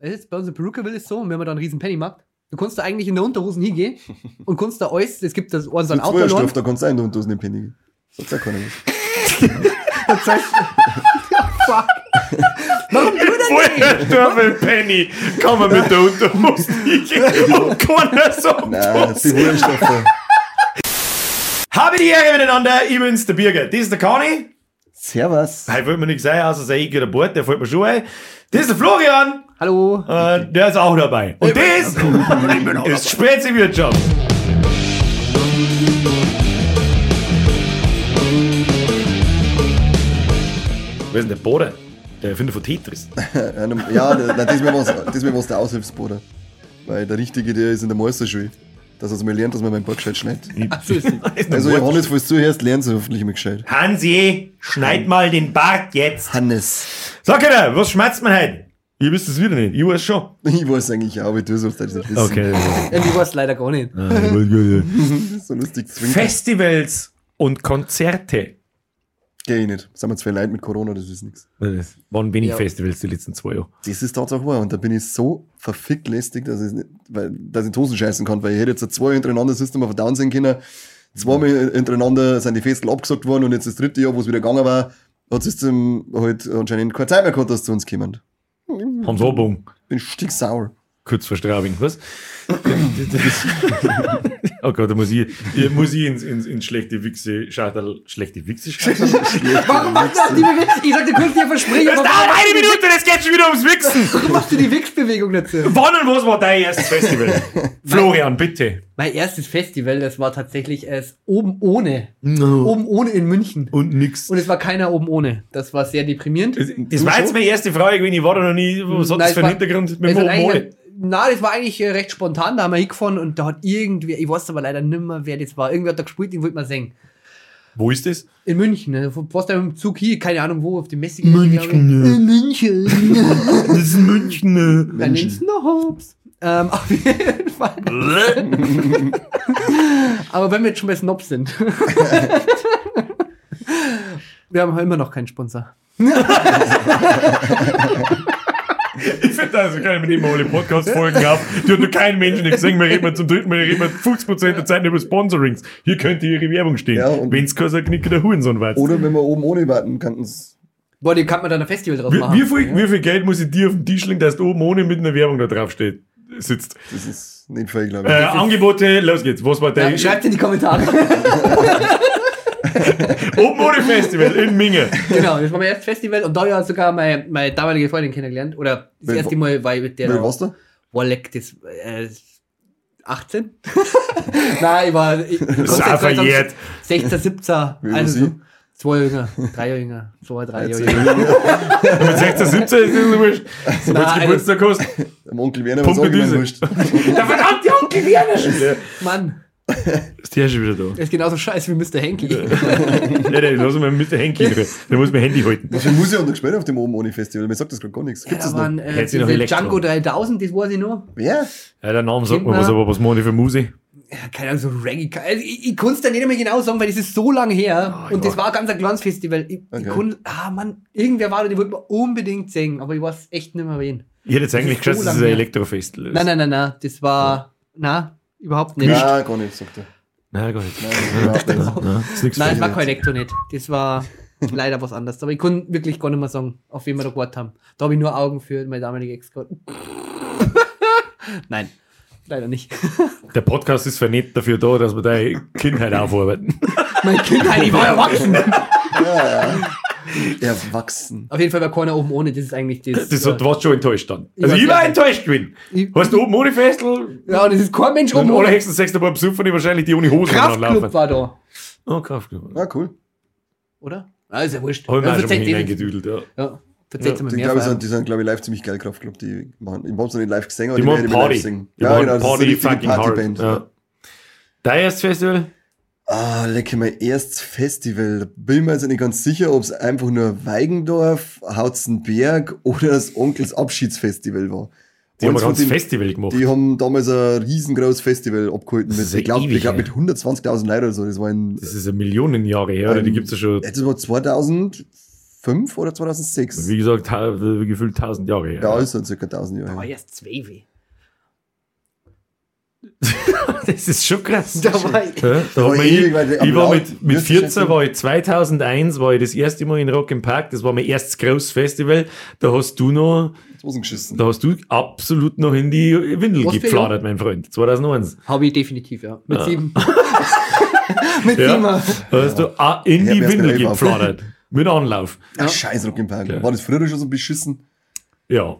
Das ist bei uns in Perukaville ist so, und wir haben da einen riesen Pennymarkt. Du kannst da eigentlich in der Unterhosen hingehen und kannst da alles, es gibt das so ein Mit Auto Feuerstoff, da kannst du sein, du hast den Penny. Sagt ja keiner was. Das heißt, fuck. Warum du denn nicht? Feuerstoffe Penny. Kann man mit der Unterhose hingehen und keiner sagt Nein, was. die Feuerstoffe. Habe die Ehre miteinander, ich bin's, der Birger. Das ist der Kani. Servus. Heute wollte man nicht sagen, außer sein Ecke der Bord, der fällt mir schon ein. Das ist der Florian. Hallo. Äh, der ist auch dabei. Und das ist Spezi-Wirtschaft. Wer ist denn der Boden? Der Erfinder von Tetris. Ja, ist mir was, das ist mir was der Aushilfsbruder. Weil der Richtige, der ist in der Meisterschule. Dass er mal lernt, dass man meinen Bock gescheit schneidet. So ist es. Also Johannes, falls du zuhörst, lernst du hoffentlich mal gescheit. Hansi, schneid mal den Bart jetzt. Hannes. Sag Kinder, was schmerzt man heute? Ihr wisst es wieder nicht. Ich weiß schon. Ich weiß eigentlich auch, wie du sollst das nicht wissen. Okay. Ja, Ich weiß leider gar nicht. Ist so lustig. Zwinker. Festivals und Konzerte. Geh ich nicht. Sind wir zwei Leute mit Corona, das ist nichts. Das waren wenig Ja. Festivals die letzten zwei Jahre. Das ist Tatsache wahr. Und da bin ich so verfickt lästig, dass ich, nicht, weil, dass ich in Hosen scheißen kann. Weil ich hätte jetzt zwei hintereinander System of a Down sehen können. Zweimal hintereinander sind die Festel abgesagt worden und jetzt das dritte Jahr, wo es wieder gegangen war, hat System halt anscheinend keine Zeit mehr gehabt, dass zu uns kommen. Hans Obung. Bin stinksauer. Kurz vor Straubing, was? oh Gott, da muss ich, ich muss ich ins, ins, ins schlechte Wichse Schachtel, schlechte Wichse Schachtel? Warum machst du die Bewegung? Ich sagte, du kannst dir versprechen, Das dauert warum eine Minute, das geht schon wieder ums Wichsen! warum machst du die Wichsbewegung nicht so? Wann und was war dein erstes Festival? Florian, bitte. Mein erstes Festival, das war tatsächlich erst oben ohne. Oben ohne in München. Und nix. Und es war keiner oben ohne. Das war sehr deprimierend. Das, das war jetzt meine erste Frage, wenn ich war da noch nie, was hat Nein, das es für einen Hintergrund mit Es dem Oben Na, das war eigentlich äh, recht spontan. Da haben wir hingefahren und da hat irgendwer, ich weiß aber leider nicht mehr, wer das war. Irgendwer hat da gespielt, den wollte man singen. Wo ist das? In München. Ne? Du warst da im Zug hier, keine Ahnung wo, auf dem Messi. München, ich. In München. Das ist München. Dann nimmst du noch Hops. Ähm, auf jeden Fall. Aber wenn wir jetzt schon bei Snobs sind. wir haben immer noch keinen Sponsor. Ich finde das, ich kann mit ihm alle Podcast-Folgen auf. Die hat noch kein Mensch nicht gesehen. Wir reden zum dritten Mal, reden wir 50% der Zeit über Sponsorings. Hier könnte ihre Werbung stehen. Ja, und- Wenn es kein Knicke der Hurensohn war. Oder wenn wir oben ohne warten, könnten es. Boah, die kann man dann ein Festival draus Wie, machen. wie, viel, wie viel Geld muss ich dir auf den Tisch legen, dass du oben ohne mit einer Werbung da drauf steht, sitzt? Das ist nicht viel, glaube Äh, ich. Angebote, los geht's. Was war Ja, dein schreibt in die Kommentare. Oben ohne Festival in Minge? genau, das war mein erstes Festival und da habe ich sogar meine, meine damalige Freundin kennengelernt. Oder das Wie- erste Mal war ich mit der. Wie warst du? Wolleck, das äh, 18? Nein, ich war. Ich, Das ist auch verjährt. 16, 17. Wie war also sie? so zwei jünger, drei jünger, zwei, drei jünger. Mit 16, 17 ist das so wurscht. Sobald Nein, du Geburtstag hast. Dem Onkel Werner was Pumpe allgemein wurscht. Der verdammte Onkel Werner! Mann, Ist der schon wieder da? der ist genauso scheiße wie Mr. Henky. Ja, der lass mal Handy rein. Der muss mein Handy halten. Was für Musik hat er gespielt auf dem oben ohne Festival? Mir sagt das gerade gar nichts. Ja, Gibt's da das noch? waren äh, noch Elektro. Django 3000, das weiß ich noch. Wer? Ja, der Name sagt mir was, aber was meine ich für Musik? Ja, keine Ahnung, so Reggae. Also ich ich kann es dann nicht mehr genau sagen, weil das ist so lange her. und das war ein ganz ein kleines Festival. Ich, ich Okay. kann, ah Mann, irgendwer war da, die wollte man unbedingt singen, aber ich weiß echt nicht mehr wen. Ich hätte jetzt eigentlich so geschätzt, dass es lang ein her. Elektrofest ist. Nein, nein, nein, nein, das war, na, überhaupt nicht. Nein, gar nicht, sagt er. Nein, gar nicht. Nein, überhaupt nicht. Nein, Nein, es war kein Elektro nicht. Das war leider was anderes. Aber ich kann wirklich gar nicht mehr sagen, auf wen wir da gewartet haben. Da habe ich nur Augen für meine damalige Ex. Nein, leider nicht. Der Podcast ist für nicht dafür da, dass wir deine Kindheit aufarbeiten. mein Kind, nein, ich war erwachsen. Erwachsen. Auf jeden Fall war keiner oben ohne. Das ist eigentlich das. Das hat, du warst schon enttäuscht dann. Also ich war enttäuscht gewesen. Hast du oben ohne Festel? ja, und es ist kein Mensch oben ohne. sagst du aber besuchen die wahrscheinlich die ohne Hosen Kraftclub war da, Oh, Kraftclub. Ah, cool. oder? Ah, ist ja wurscht. Hab ich mir Ja, schon mal hineingedüdelt, ja. Ja, Ja, mir Die, mehr. vor sind, die sind, glaube ich, live ziemlich geil, Kraftclub. Die machen, ich hab's noch nicht live gesehen, aber Die die, machen werden immer live Party. singen. Die Ja, machen genau, Party hard. Partyband. Ja. Dein erstes Festival? Ah, lecker, mein erstes Festival. Da bin ich mir also nicht ganz sicher, ob es einfach nur Weigendorf, Hautzenberg oder das Onkels Abschiedsfestival war. Die haben Eins ein ganzes den- Festival gemacht. Die haben damals ein riesengroßes Festival abgehalten. Mit, ich glaube, glaub, mit 120.000 Leuten oder so. Das war ein, Das ist ja Millionen Jahre her, oder? Die Ähm, gibt's ja schon. das war 2005 2005 oder 2006. Wie gesagt, ta- gefühlt 1000 Jahre her. Ja, ist so circa 1000 Jahre. Aber her. erst zwei. weh. Das ist schon krass. Da war ich. Ja, da war ich, ich am war mit, mit wirst du 14 schätzen? war ich 2001 war ich das erste Mal in Rock im Park. Das war mein erstes großes Festival. Da hast du noch, da hast du absolut noch in die Windel Was gepfladert, mein Freund. 2001. Habe ich definitiv, ja. Mit Ja. sieben. Mit Ja. sieben. Da hast du auch in die Windel gepfladert. Mit Anlauf. Ach, scheiß Rock im Park. Ja. War das früher schon so beschissen? Ja.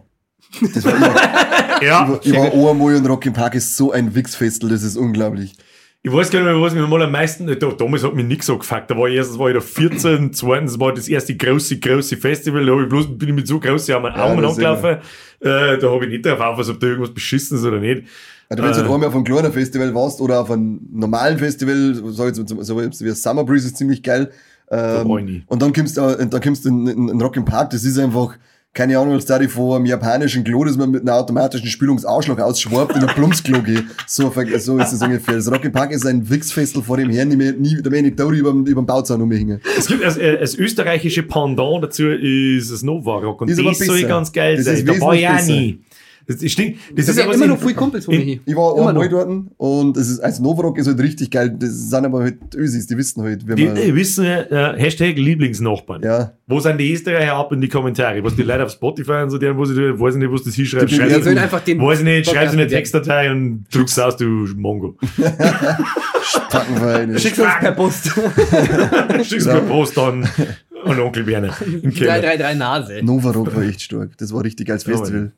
Das war immer, Ja. ich war einmal und Rock im Park ist so ein Wichsfestel, das ist unglaublich. Ich weiß gar nicht mehr, was mich mal am meisten, da, damals hat mich nichts so gefuckt. Da war ich erstens war ich da 14, zweitens war das erste große, große Festival, da hab ich bloß, bin ich mit so großen Armen Ja, Augen das ist angelaufen. Äh, da habe ich nicht drauf auf, ob da irgendwas beschissen ist oder nicht. Also wenn du Äh. halt einmal auf einem kleinen Festival warst oder auf einem normalen Festival, so jetzt so wie Summer Breeze ist ziemlich geil. war Ähm, ich nie. und dann kommst du äh, dann kommst du in, in, in Rock im Park, das ist einfach, keine Ahnung, da ich vor einem japanischen Klo, das man mit einer automatischen Spülungsausschlag ausschwabt, in ein Plumpsklo gehe. So, so ist es ungefähr. Das Rock im Park ist ein Wichsfestel vor dem Herrn, die mir nie, da mir nicht da über, über den Bauzaun umhängen. Es gibt das, äh, das österreichische Pendant dazu ist das Nova Rock und Ist das soll ganz geil Das sein. ist Da war ich besser. nie. Das, ist, stimmt. das Das ist aber immer noch viele Kumpels von mir hier. Ich war Immer einmal noch. dort und es ist, als Novarock ist halt richtig geil. Das sind aber halt Ösis, die wissen halt, wie Die man, äh, wissen, äh, Hashtag Lieblingsnachbarn. ja. Wo sind die Österreicher ab in die Kommentare? Was die Leute auf Spotify und so, deren, wo sie, weiß ich nicht, was das. Die bewerten- Wir sollen einfach den. Weiß ich nicht, schreib's in eine Textdatei und druck's aus, du Mongo. Packenvereine. Schickst du uns per Post. Schick's mir Post an, an Onkel Werner im Keller. 333 Nase. Novarock war echt stark. Das war richtig geiles Festival.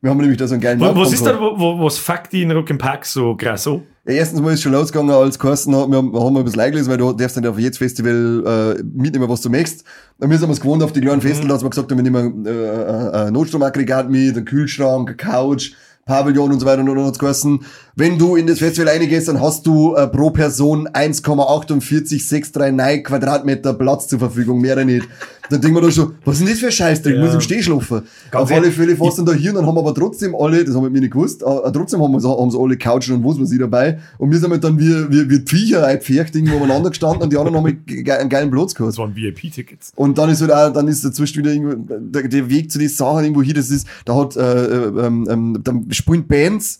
Wir haben nämlich da so einen geilen Was, was ist da, wo, wo, was fuckt die in Rock im Park so krass so? Ja, erstens mal ist schon losgegangen, als Carsten hat, wir haben, wir haben ein bisschen eingelesen, weil du darfst nicht auf jedes Festival äh, mitnehmen, was du möchtest. Und wir sind uns gewohnt auf die kleinen Festivals, dass wir gesagt haben, wir nehmen äh, äh, ein Notstromaggregat mit, ein Kühlschrank, eine Couch, Pavillon und so weiter und dann hat's geheißen, wenn du in das Festival reingehst, dann hast du äh, pro Person 1,4869 Quadratmeter Platz zur Verfügung, mehr nicht. Dann denken wir da schon, was ist denn das für ein Scheißdreck? Ich Ja. muss im Steh schlafen. Ganz Auf alle Fälle fast dann da hier und dann haben wir aber trotzdem alle, das haben wir mir nicht gewusst, äh, trotzdem haben, wir, haben sie alle Couchen und was weiß ich dabei. Und wir sind halt dann wie, wie, wie Viecher eingepfercht irgendwo umeinander gestanden und die anderen haben halt einen geilen Platz gehabt. Das waren VIP-Tickets. Und dann ist halt auch, dann ist dazwischen wieder irgendwo, der, der Weg zu den Sachen irgendwo hier, das ist, da hat, äh, äh, ähm, ähm, dann spielen Bands,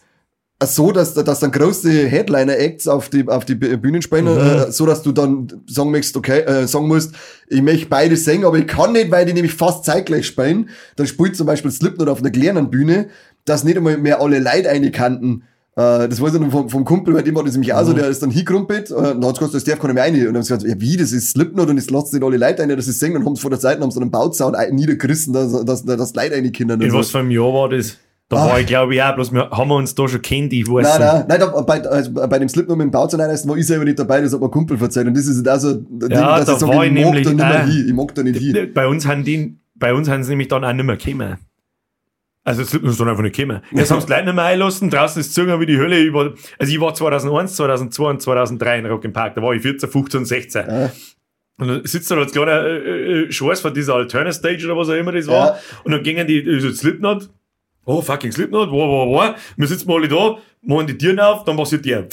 so, dass, dass dann große Headliner-Acts auf die, auf die Bühnen spielen, äh, so dass du dann sagen möchtest, okay, äh, sagen musst, ich möchte beide singen, aber ich kann nicht, weil die nämlich fast zeitgleich spielen. Dann spielt zum Beispiel Slipknot auf einer kleinen Bühne, dass nicht einmal mehr alle Leute eine kannten. Äh, das weiß ich noch vom, vom Kumpel, bei dem war das nämlich auch so, der ist dann hingrumpelt, äh, dann hat's gesagt, das darf keiner mehr rein. Und dann haben sie gesagt, ja wie, das ist Slipknot und jetzt lasst nicht alle Leute ein, das ist singen und haben sie vor der Seite, haben sie einen Bauzaun ein- niedergerissen, dass, dass, dass Leute eine Kinder In was für einem Jahr war das? Da Ah. war ich glaube ich auch, bloß wir haben wir uns da schon kennt, ich weiß Nein, nein, nein, da, bei, also bei dem Slipknot mit dem Bauzaun war ich selber nicht dabei, das hat mir ein Kumpel erzählt. Und das ist halt auch so, ein Ding, Ja, dass da ich sag, war ich ich mag nämlich da nicht mehr hin, ich mag da nicht hin. Bei uns haben die, bei uns haben sie nämlich dann auch nicht mehr gekommen. Also es ist dann einfach nicht gekommen. Jetzt haben sie die Leute nicht mehr eingelassen, draußen ist gezogen wie die Hölle. Ich war, also ich war 2001, 2002 und 2003 in Rock im Park. Da war ich 14, 15, 16. Ja. Und dann sitzt da als kleiner äh, äh, Scheiß von dieser Alternate Stage oder was auch immer das war. Ja. Und dann gingen die, äh, so Slipknot. Oh, fucking Slipknot, wow, wow, wow. Wir sitzen alle da, machen die Türen auf, dann passiert der.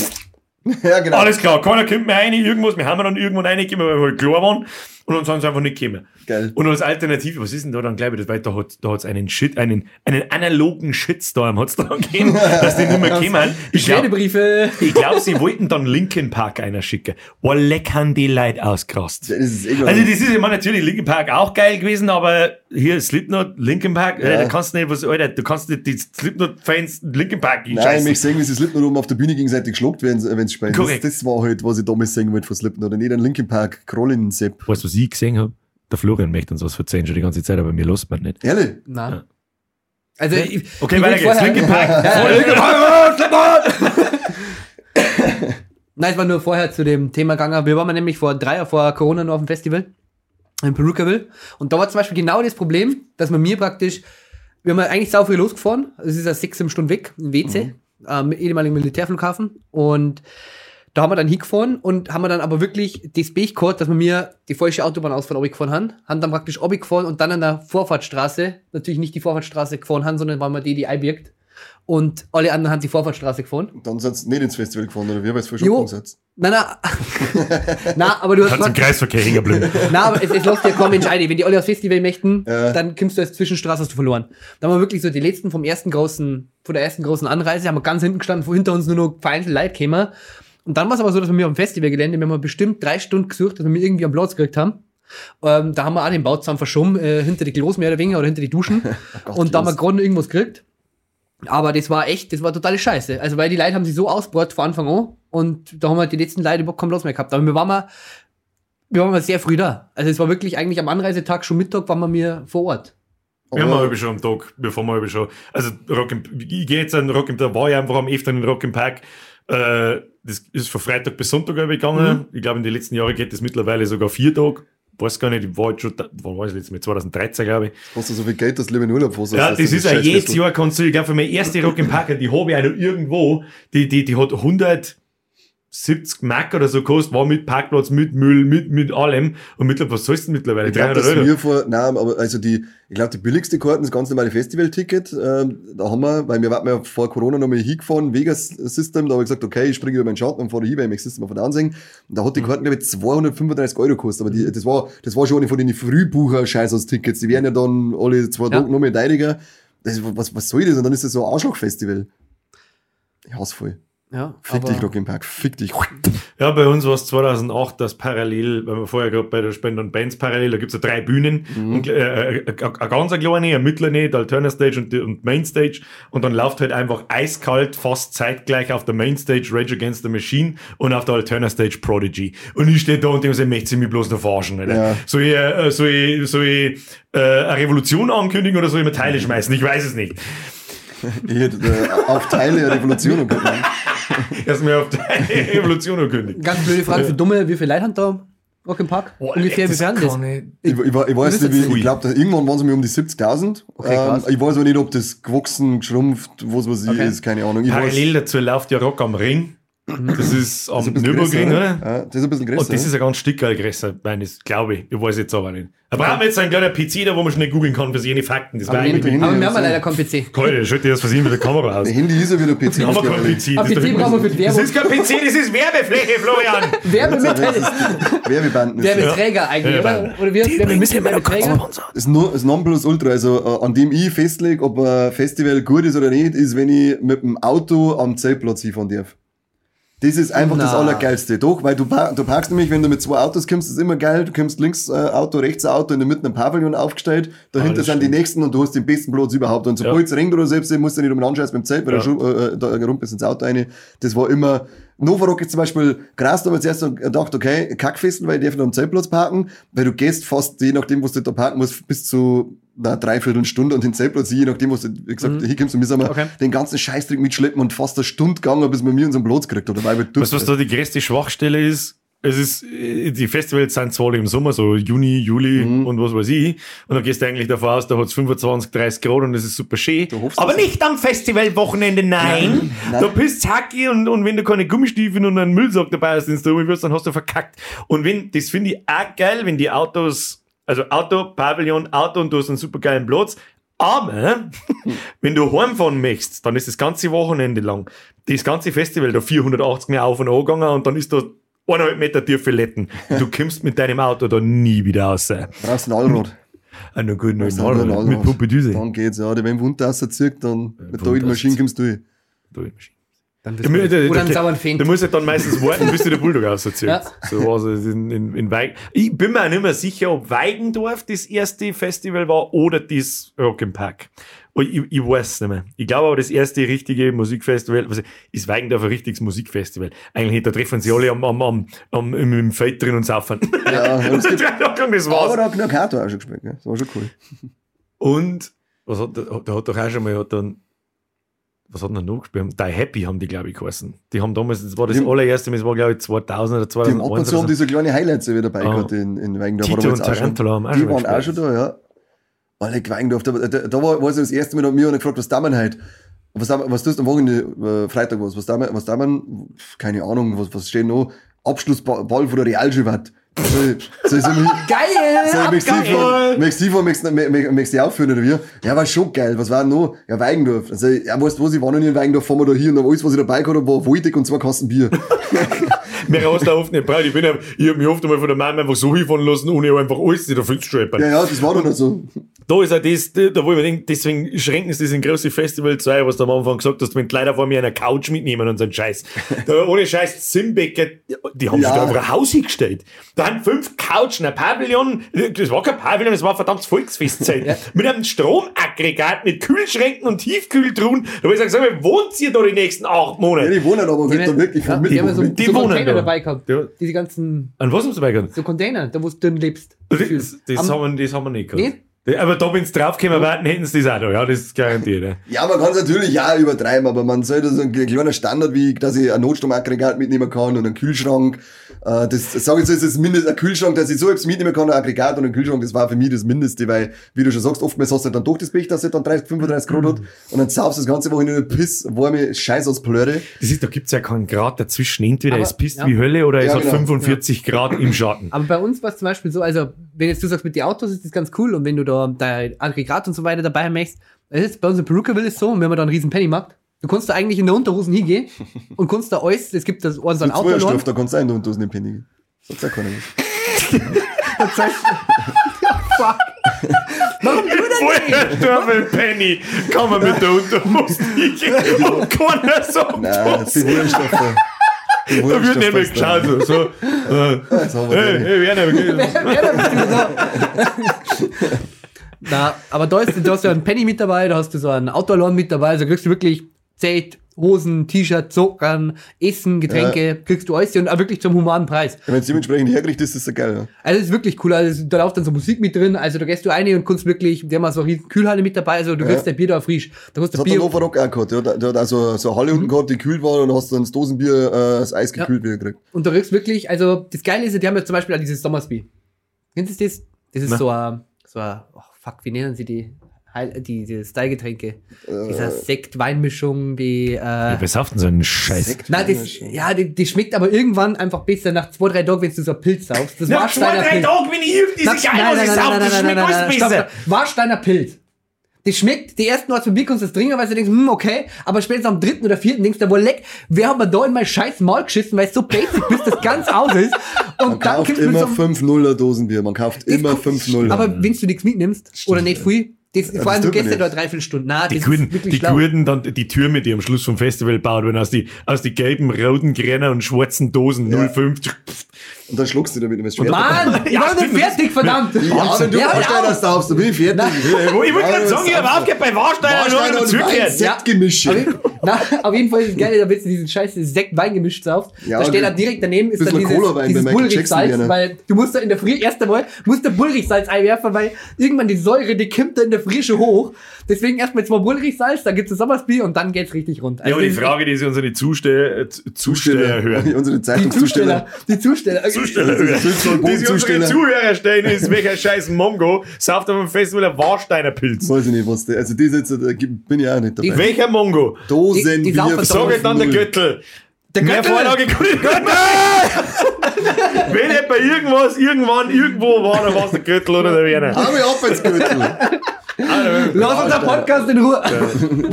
Ja, genau. Alles klar, keiner kommt mehr rein, irgendwas. Wir haben dann irgendwann reingekommen, weil wir halt klar waren. Und dann sind sie einfach nicht gekommen. Geil. Und als Alternative, was ist denn da dann, glaube ich, das, weil da hat, da hat's einen Shit, einen, einen analogen Shitstorm hat's da gegeben, dass die nicht mehr kommen. Ich glaube, Beschwerdebriefe. ich glaub, sie wollten dann Linkin Park einer schicken. Oh, leck haben die Leute ausgerast. Egal. Also, das ist immer natürlich Linkin Park auch geil gewesen, aber hier Slipknot, Linkin Park, äh, Ja. da kannst du nicht was, Alter, du kannst nicht die Slipknot-Fans Linkin Park Nein, ich möchte sehen, wie sie Slipknot oben auf der Bühne gegenseitig geschluckt werden, wenn sie spielen. Das, Korrekt. das war halt, was ich damals singen wollte von Slipknot. Und nicht ein Linkin Park, Krollin Sepp. Weißt du, was ich gesehen habe? Der Florian möchte uns was erzählen schon die ganze Zeit, aber mir lässt man nicht. Ehrlich? Nein. Ja. Also, ich, Okay, ich weiter geht's. vorher- Linkin. Nein, es war nur vorher zu dem Thema gegangen. Wir waren nämlich vor drei Jahren vor Corona nur auf dem Festival in Perukaville. Und da war zum Beispiel genau das Problem, dass man mir praktisch, wir haben eigentlich sau früh losgefahren. Es ist ja sechs sieben Stunden weg, im WC, am ehemaligen Militärflughafen. Und da haben wir dann hingefahren und haben wir dann aber wirklich das Pech gehabt, dass wir mir die falsche Autobahnausfahrt abgefahren haben. Haben dann praktisch abgefahren und dann an der Vorfahrtsstraße, natürlich nicht die Vorfahrtsstraße gefahren haben, sondern waren wir die, die einbirgt. und alle anderen haben die Vorfahrtstraße gefahren. Dann sind sie nicht ins Festival gefahren, oder wie, weil es voll schon umgesetzt. Nein, nein. nein, aber du Hat im hast. Kreisverkehr hängen geblieben. Nein, aber es, es lässt dir kaum entscheiden. Wenn die alle aufs Festival möchten, Ja. dann kommst du als Zwischenstraße hast du verloren. Da haben wir wirklich so die letzten vom ersten großen, von der ersten großen Anreise, haben wir ganz hinten gestanden, wo hinter uns nur noch vereinzelt Leute kämen. Und dann war es aber so, dass wir mir am Festivalgelände, wir haben bestimmt drei Stunden gesucht, dass wir irgendwie am Platz gekriegt haben. Ähm, da haben wir auch den Bauzaun verschoben, äh, hinter die Klos mehr oder weniger oder hinter die Duschen. Gott, und da haben wir gerade noch irgendwas gekriegt. Aber das war echt, das war totale Scheiße. Also, weil die Leute haben sich so ausgebaut von Anfang an und da haben wir die letzten Leute überhaupt keinen Platz mehr gehabt. Aber wir waren mal, wir waren mal sehr früh da. Also, es war wirklich eigentlich am Anreisetag, schon Mittag, waren wir mir vor Ort. Wir haben wir schon am Tag, bevor wir halbe schon. Also, Rock im, ich gehe jetzt an Rock im, da war ich einfach am öfteren in Rock im Park. Äh, das ist von Freitag bis Sonntag gegangen. Ich glaube, in den letzten Jahren geht das mittlerweile sogar vier Tage. Weiß gar nicht, ich war jetzt schon, wann war das letzte Mal? 2013, glaube ich. Hast du so viel Geld, dass du lieber in Urlaub fährst? Ja, das dass ist ja jedes Jahr kannst du, ich glaube, für meine erste Rock im Park, die habe ich auch noch irgendwo, die, die, die hat 170 Mark oder so gekostet, war mit Parkplatz, mit Müll, mit, mit allem. Und mittlerweile, was sollst du denn mittlerweile? Ich glaube, 300 dass Euro? wir vor, nein, aber also die, ich glaube, die billigste Karten, das ganz normale Festival-Ticket, ähm, da haben wir, weil wir waren ja vor Corona nochmal hingefahren, Vegas System, da habe ich gesagt, okay, ich springe über meinen Schatten und fahre hin, weil ich möchte System auf ansehen. Und da hat die Mhm. Karten, glaube ich, 235 Euro gekostet, aber die, das war, das war schon eine von den Frühbucher-Scheiß-Tickets, die werden ja dann alle zwei Ja. Tage nochmal teiliger. Das, was, was soll das? Und dann ist das so ein Arschloch-Festival. Ich hasse voll. Ja, Fick aber- dich, Rock im Park, fick dich. Ja, bei uns war es 2008, das parallel, weil wir vorher gerade bei der Spender und Bands parallel, da gibt's ja drei Bühnen, und, äh, äh, eine ganz eine kleine, eine mittlere, die Alterna Stage und, und Main Stage und dann läuft halt einfach eiskalt, fast zeitgleich auf der Main Stage Rage Against the Machine und auf der Alterna Stage Prodigy. Und ich stehe da und denke, so, möchte sie mich bloß noch verarschen, Alter. Ja. Soll ich, äh, soll ich, soll ich äh, eine Revolution ankündigen oder soll ich mir Teile schmeißen? Ich weiß es nicht. Ich hätte äh, auf Teile der Revolution und Erstmal auf die Revolution ankündigen. Ganz blöde Frage für Dumme, wie viele Leute haben da Rock im Park? Boah, Ungefähr, wie das viel haben das? ich- Ich, ich, weiß nicht, wie, ich glaube, irgendwann waren sie mir um die 70.000. Okay, ähm, ich weiß aber nicht, ob das gewachsen, geschrumpft, was weiß ich, Okay. ist, keine Ahnung. Ich Parallel dazu läuft ja Rock am Ring. Das ist am bisschen Nürburgring, oder? Ja, das ist ein bisschen größer. Und das ist ein ganz Stück größer, meines, glaube ich. Ich weiß jetzt aber nicht. Da brauchen wir jetzt einen kleinen PC, da wo man schnell googeln kann für jene Fakten. Das war Aber, eigentlich Handy- aber wir haben leider keinen PC. Keule, schaut dir das versehen mit der Kamera aus. Der Handy ist ja wieder PC. Wir haben das kein glaub ich. PC. Ein Das, ist PC brauchen wir für die das Werbung. ist kein PC, das ist Werbefläche, Florian. Werbemitteiler. Werbebanden ist Werbeträger eigentlich, Ja. oder? Oder wir Werbemittel, Werbeträger? Das No- das Nonplusultra, also äh, an dem ich festlege, ob ein Festival gut ist oder nicht, ist, wenn ich mit dem Auto am Zeltplatz hinfahren darf. Das ist einfach das Na. Allergeilste. Doch, weil du, du parkst nämlich, wenn du mit zwei Autos kommst, ist immer geil. Du kommst links äh, Auto, rechts Auto, in der Mitte ein Pavillon aufgestellt. Dahinter das sind die nächsten und du hast den besten Platz überhaupt. Und sobald es regnet oder selbst, musst du nicht um den Anscheiß beim Zelt, weil Ja. du schon, äh, da rumpelst ins Auto rein. Das war immer, Novarock ist zum Beispiel krass, da haben wir zuerst gedacht, okay, Kackfesten, weil ich darf noch am Zeltplatz parken, weil du gehst fast, je nachdem, was du da parken musst, bis zu einer Dreiviertelstunde und den Zeltplatz, je nachdem, was du, wie gesagt, hier kommst du, müssen wir Okay. den ganzen Scheißdreck mitschleppen und fast eine Stunde gegangen, bis wir mir unseren Platz gekriegt oder weil wir Weißt du, was da die größte Schwachstelle ist? Es ist, äh, die Festivals sind zwar alle im Sommer, so Juni, Juli Mhm. und was weiß ich. Und dann gehst du eigentlich davon aus, da hat es 25, 30 Grad und es ist super schön. Aber nicht am Festivalwochenende, nein. Nein. Da bist hacky und, und wenn du keine Gummistiefel und einen Müllsack dabei hast, den du wirst, dann hast du verkackt. Und wenn, das finde ich auch geil, wenn die Autos, also Auto, Pavillon, Auto und du hast einen super geilen Platz. Aber, wenn du heimfahren möchtest, dann ist das ganze Wochenende lang, das ganze Festival da 480 mehr auf und an gegangen und dann ist da eineinhalb Meter tiefe Letten. Du kommst mit deinem Auto da nie wieder raus. Ah, brauchst ein Allrad. nur gut, nur Brauchst ein Allrad. mit Puppedüse. Dann geht's, ja. Wenn Wund rauszieht, dann mit der alten Maschine kommst du durch. Dann Der, der, der, Oder einen sauren Fink. der muss ja dann meistens warten, bis dir der Bulldog auserzieht. Ja. So war es in, in, in Weig. Ich bin mir auch nicht mehr sicher, ob Weigendorf das erste Festival war oder das Rock im Park. Oh, Ich, ich weiß es nicht mehr. Ich glaube aber, das erste richtige Musikfestival, also ist Weigendorf ein richtiges Musikfestival. Eigentlich, da treffen sie alle am, am, am, am, im, im Feld drin und saufen. Ja, gibt, das aber war's. da hat noch Kato auch schon gespielt, gell? Das war schon cool. Und, was hat, der, hat doch auch schon mal, hat dann, was hat er noch gespielt? Die Happy haben die, glaube ich, geheißen. Die haben damals, das war das Die- allererste, das war, glaube ich, 2000 oder Die haben 2001. ab und zu haben so. diese kleine Highlights wieder dabei Ah. gehabt in, in Weigendorf. Tito Aber und Tarantula haben auch Die schon waren auch schon da, ja. Alle Weigendorf. Da, da, da war, war so das erste Mal, da haben wir gefragt, was da man halt? Was, was tust du am Wochenende, äh, Freitag was? Was da man, was da man, keine Ahnung, was, was steht noch? Abschlussball von der Realschulwatt. Soll ich, ich, Geil! soll ich du aufführen oder wie? Ja, war schon geil. Was war denn noch? Ja, Weigendorf. Also, ja, weißt du was, ich war noch nie in Weigendorf, fahren wir da hier und alles, was ich dabei gehabt habe, war Woltig und zwei Kasten Bier. Du oft nicht braucht. Ich, bin ja, ich hab mich oft einmal von der Mama einfach so hinfahren lassen, ohne einfach alles da viel zu strappen. Ja, ja, das war doch noch so. Da ist auch das, da wo ich mir denke, deswegen schränken sie das in große Festival zwei, was du am Anfang gesagt hast, wenn die Leute vor mir eine Couch mitnehmen und so einen Scheiß. Da, ohne Scheiß, Simbecker, die haben Ja. sich da einfach ein Haus hingestellt. Da haben fünf Couchen, ein Pavillon, das war kein Pavillon, das war ein verdammtes Volksfestzelt. Mit einem Stromaggregat, mit Kühlschränken und Tiefkühltruhen. Da habe ich gesagt, sag mal, wohnt ihr da die nächsten acht Ja, Monate? die wohnen aber Die, da wirklich ja, vom die haben ja so. Die so wohnen da. Dabei gehabt. Ja. Diese ganzen, An was haben sie dabei gehabt? so Container, da wo du drin lebst. Das, das, Am- haben, wir- das haben wir nicht gehabt. Nicht? Aber da, wenn sie draufgekommen wären, hätten sie das auch da. Ja, das ist garantiert. Ja. Ja, man kann es natürlich auch übertreiben, aber man sollte so ein kleiner Standard, wie dass ich ein Notstromaggregat mitnehmen kann und einen Kühlschrank. Äh, das sage ich so, ist das Mindest, ein Kühlschrank, dass ich so etwas mitnehmen kann, ein Aggregat und ein Kühlschrank, das war für mich das Mindeste, weil, wie du schon sagst, oftmals hast du dann doch das Pech, dass es dann 30, 35 Grad hat und dann saufst du das ganze Wochenende Piss, warme Scheiß aus Plöre. Das ist, da gibt's ja keinen Grad dazwischen. Entweder Aber- es pisst ja. wie Hölle oder es Ja, hat genau. 45 Grad im Schatten. Aber bei uns war es zum Beispiel so, also wenn jetzt du sagst, mit den Autos ist das ganz cool und wenn du da dein Aggregat und so weiter dabei möchtest, es ist bei uns in Perucaville ist so, und wir haben da einen riesen Pennymarkt, du kannst da eigentlich in der Unterhosen hingehen und kannst da alles, es gibt das Ohren so ein Auto da kannst du ein und du hast den Penny. Sagt ja keiner und sagst, ja, fuck. Warum du denn nicht? Woher Penny? Kann man mit der Unterhose hingehen? Und keiner sagt Nein, die Kohlenstoffe. Die Da wird nicht Kohlenstoffe- geschaut. So, so äh, hey, hey, Werner, wir- Ja, du. Na, aber da, ist, da hast du einen Penny mit dabei, da hast du so einen Outdoor-Lawn mit dabei, also kriegst du wirklich Zelt, Hosen, T-Shirt, Socken, Essen, Getränke, kriegst du alles und auch wirklich zum humanen Preis. Wenn es dementsprechend hergerichtet ist, ist das geil. Ja. Also es ist wirklich cool, also da läuft dann so Musik mit drin, also da gehst du rein und kannst wirklich, die haben so eine riesen Kühlhalle mit dabei, also du Ja. kriegst dein Bier da frisch. Da kannst Das du hat der Bier, Hannover Rock auch gehabt. Der hat, der hat also so eine Halle unten gehabt, die kühl war und hast dann das Dosenbier, äh, das Eis gekühlt wieder gekriegt. und da kriegst du wirklich, also das Geile ist, ja, die haben ja zum Beispiel auch dieses Sommersby. Kennst du das? Das ist Na. so ein, so ein, oh fuck, wie nennen sie die? Heil, die, die Style-Getränke. Dieser Sekt-Weinmischung, die, äh, Was sauft denn so einen Scheiß? Sekt. Nein, das, ja, die, die schmeckt aber irgendwann einfach besser nach zwei, drei Tagen, wenn du so einen Pilz saufst. Das Nach Warsteiner zwei, drei Pilz. Tagen, wenn ich Nein, geil, nein, was ich sauf, das schmeckt alles besser. Warsteiner Pilz. Das schmeckt, die ersten Mal kannst du das trinken, weil du denkst, hm, okay, aber spätestens am dritten oder vierten denkst du, wohl leck, wer hat mir da in mein scheiß Maul geschissen, weil es so basic bis das ganz aus ist. Und Man dann kauft immer so einem 5-0er Dosenbier. Man kauft immer kommt- 5-0. Aber wenn du nichts mitnimmst, oder nicht viel, das, vor allem du gehst ja da nicht. dreiviertel Stunden. Nein, Die Kurden, die. Kurden dann die Türme, die am Schluss vom Festival baut, wenn aus die, aus die gelben, roten, grünen und schwarzen Dosen Ja. 05. Und dann schluckst du damit immer schwer. Mann, ich Ja, war nicht fertig, verdammt. Ja, wenn du Ja, Warsteiner ja. saufst, dann bin ich fertig. Ich wollte Ja, gerade sagen, ich habe aufgehört bei Warsteiner, Warsteiner nur und. Auf jeden, na, auf jeden Fall ist es geil, da wird diesen scheiß Sekt-Wein gemischt saufst. Ja, da steht und da direkt daneben ist dann dieses, dieses Bullrichsalz, gerne. weil du musst da in der Früh, erst einmal, musst du Bullrichsalz einwerfen, weil irgendwann die Säure, die kommt da in der Frische hoch. Deswegen erstmal zwei Bullrichsalz, dann gibt's das Sommersbier und dann geht's richtig rund. Ja, aber die das ist- Frage, die sich unsere Zusteller, äh, Zusteller hören. Unsere die Zeitungszusteller. Zusteller, die Zusteller. Zusteller Das ist so ein Die sich unsere. Zuhörer stellen, ist welcher scheiß Mongo sauft auf dem Festival ein Warsteiner Pilz. Weiß ich nicht, was der, also die jetzt, da bin ich auch nicht dabei. Welcher Mongo? Dosenbier. Die- die saufen Sag jetzt dann der Göttel. Der Mehr Göttel! Vorlage kann ich Göttel! Wenn bei irgendwas, irgendwann, irgendwo war, dann war es der Göttel oder der Werner. Hau mich ab ins Gürtel. Lass uns den Podcast in Ruhe.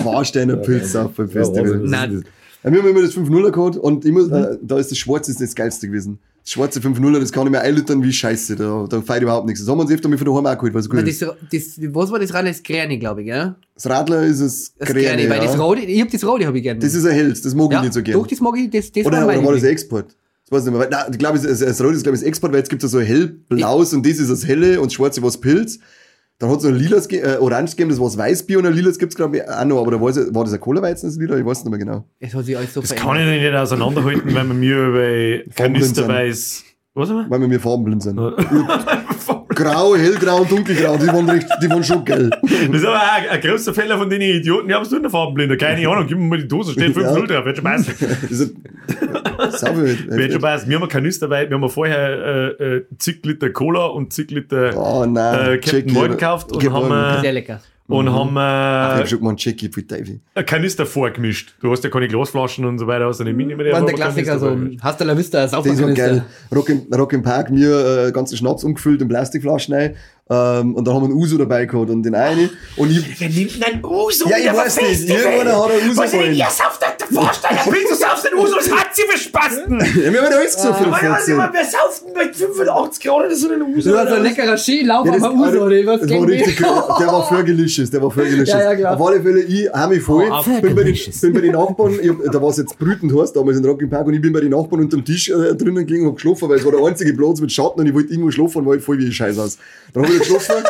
Warsteiner Pilz auf beim Festival. Nein. Ja, wir haben immer das 5-0er gehabt und ich muss, äh, da ist das Schwarze ist das geilste gewesen. Das schwarze 5-0er, das kann ich mir einlüttern wie Scheiße, da, da feiert überhaupt nichts. Das haben wir uns öfter mal von daheim auch geholt, es gut Das, ist. das, was war das Radler? Das Gräne, glaube ich, ja? Das Radler ist es Das Kräne, Gräne, weil das ja. Rode, ich hab das Rode, habe ich gerne. Das ist ein Hels, das mag ich ja, nicht so gerne. Doch, das mag ich, das, das Oder, war oder war das. Export? Das weiß ich nicht mehr. Weil, nein, ich glaube, das, das Rot ist, glaube ich, das Export, weil jetzt gibt es so hellblaues und das ist das helle und das schwarze was Pilz. Dann hat es noch ein lilas, äh, orange gegeben, das war das Weißbier und ein lilas gibt es, glaube ich, auch noch. Aber da war, es- war das ein Cola-Weizen, das Lila? Ich weiß nicht mehr genau. Es hat sich alles so Das kann ich nicht auseinanderhalten, weil man mir über Kanisterweiß. Was haben Weil wir mir farbenblind sind. wir? Grau, hellgrau und dunkelgrau, die waren, recht, die waren schon geil. Das ist aber auch ein, ein großer Fehler von den Idioten, die haben es nur in der Farbenblinder. Keine Ahnung, gib mir mal die Dose, steht 5 Ja. 0 drauf, schon passen. Das ist, sau viel. Wird schon passen. Wir haben eine Kanisterweiß, wir haben vorher äh, äh, zig Liter Cola und zig Liter Oh nein, äh, Captain Morgan gekauft und haben äh, Sehr lecker. und haben Ich äh, hab schon mal einen Check für Davy. ein Kanister vorgemischt. Du hast ja keine Glasflaschen und so weiter, hast du nicht mitnehmen. War der Klassiker, so hast du la Vista, Das war geil. Rock im, Rock im Park, mir äh, ganzen Schnaps umgefüllt in Plastikflaschen rein. Ähm, und dann haben wir einen Uso dabei gehabt und den einen. Und ich, Wer nimmt denn einen Uso? Ja, ich auf weiß nicht. Irgendeiner hat einen Uso Was denn wollen. ihr sauft euch der Vorsteller? Wieso saufst du den Uso? Was hat sie für Spasten? ja, wir haben ja alles gesagt für den Aber ja, 14. wer sauft denn bei 85 Grad oder so einen Uso? Du hast so ein leckerer Skilauf Ja, auf das, Uso, oder was? das war richtig, der war voll gelicious, der war voll gelicious. Ja, ja, klar. Auf alle Fälle, ich hau mich voll, Oh, bin, bei den, bin bei den Nachbarn, ich hab, da war es jetzt Brüten heißt, damals in Rock im Park, und ich bin bei den Nachbarn unterm Tisch äh, drinnen gelegen und hab geschlafen, weil es war der einzige Platz mit Schatten und ich wollte irgendwo schlafen und war halt voll wie ein Scheiß aus. Dann ich geschlafen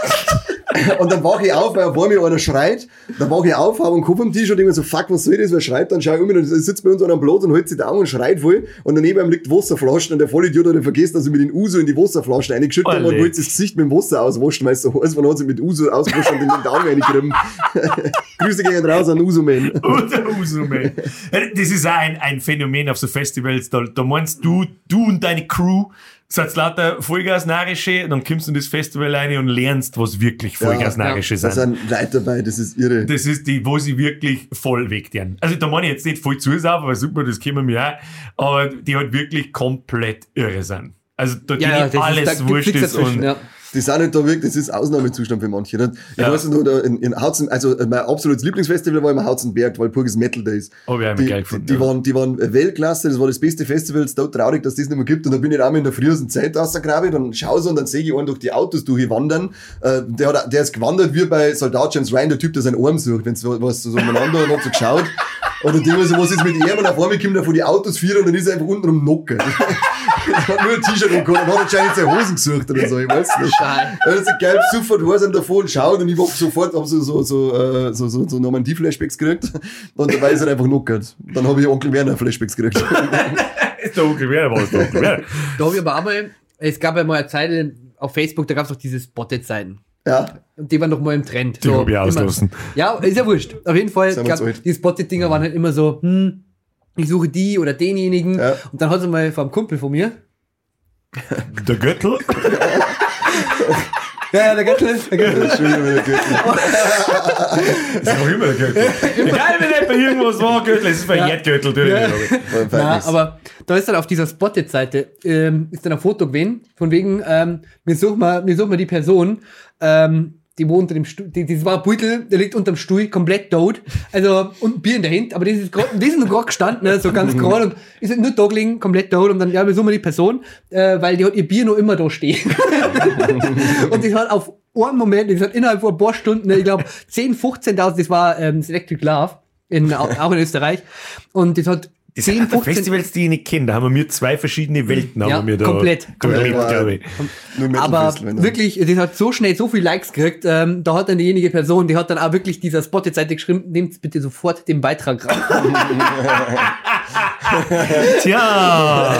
und dann wache ich auf, weil vor mir einer schreit, dann wache ich auf, hab einen Kopf am Tisch und denk mir so, fuck, was soll das, wer schreit, dann schau ich um und sitzt bei uns einer am Platz und hält sich da an und schreit voll und daneben ihm liegt Wasserflaschen und der Vollidiot hat vergessen, dass ich mit den Uso in die Wasserflaschen reingeschüttet habe und wollte das Gesicht mit dem Wasser auswaschen, weil es so heiß war, dann hat sie mit Uso ausgewaschen und in den Daumen reingegriffen. Grüße gehen raus an Uso-Man. Und der Uso, man. Das ist auch ein, ein Phänomen auf so Festivals. Da, da meinst du, du und deine Crew, seid lauter Vollgas-Narische, dann kommst du in das Festival rein und lernst, was wirklich Vollgas-Narische Da sind. sind Leute dabei, das ist irre. Das ist die, wo sie wirklich voll wegderen. Also da meine ich jetzt nicht voll zusaufen, weil super, das kennen wir auch, aber die halt wirklich komplett irre sind. Also da Ja, ja, ja, da alles wurscht ist und ja. Die sind nicht da wirklich, das ist Ausnahmezustand für manche. Nicht? Ich Ja. weiß noch, da in, in Hautzen, also äh, mein absolutes Lieblingsfestival war immer Hauzenberg, weil pures Metal Days. Hab ich auch immer die, geil gefunden, die, ja. waren, die waren Weltklasse, das war das beste Festival, es ist total traurig, dass das nicht mehr gibt. Und da bin ich einmal in der frühesten Zeit rausgegraben, dann schaue ich und dann sehe ich einen durch die Autos durchwandern. Äh, der, hat, der ist gewandert wie bei Soldat James Ryan, der Typ, der seinen Arm sucht, wenn so was so umeinander und hat so geschaut. Und dann denke ich so, was ist mit ihm? Und auf einmal kommt er von die Autos vier und dann ist er einfach unten rum Nocken. Er hat nur ein T-Shirt angehabt und hat anscheinend seine Hosen gesucht oder so, ich weiß nicht. Schal. Er hat so geil sofort Hosen davor und schaut und ich hab sofort hab so, so, so, äh, so, so, so Normandie-Flashbacks gekriegt. Und dabei ist er einfach knockert. Dann habe ich Onkel Werner Flashbacks gekriegt. ist der Onkel Werner, war es der Onkel Werner. Da habe ich aber einmal, es gab ja mal eine Zeit auf Facebook, da gab es doch diese Spotted-Seiten. Ja. Und die waren noch mal im Trend. Die hab ich immer- auslassen. Ja, ist ja wurscht. Auf jeden Fall, alt. die Spotted-Dinger waren halt immer so, hm, ich suche die oder denjenigen. Ja. Und dann hat sie mal vom Kumpel von mir, Der Göttel. ja, ja, der Göttel, der Göttel. Entschuldigung, wenn er geht. Das ist noch immer der Göttel. Egal, wenn bei irgendwas war, Göttel, es ist bei Ja. Göttel drin. Ja. Na, aber da ist dann auf dieser Spotted-Seite, ähm, ist dann ein Foto gewesen, von wegen, ähm, wir suchen mal, wir suchen mal die Person, ähm, die wo unter dem Stuhl, die, das war ein Beutel, der liegt unterm Stuhl, komplett tot. Also, und ein Bier in der Hand, aber das ist grad, das ist noch gerade gestanden, ne, so ganz gerade und ist halt nur da gelegen, komplett tot und dann, ja, wir suchen mal die Person, äh, weil die hat ihr Bier noch immer da stehen. und die hat auf einen Moment, das hat innerhalb von ein paar Stunden, ne, ich glaube, 10, 15.000, das war, ähm, das Electric Love, in, auch in Österreich. Und das hat Das 10, sind 15, Festivals, die ich nicht kenne. Da haben wir zwei verschiedene Welten, Ja, haben wir da komplett, komplett. glaube ich. Aber ne? wirklich, das hat so schnell so viel Likes gekriegt, ähm, da hat dann diejenige Person, die hat dann auch wirklich dieser Spotted-Seite geschrieben, nehmt bitte sofort den Beitrag raus. Tja,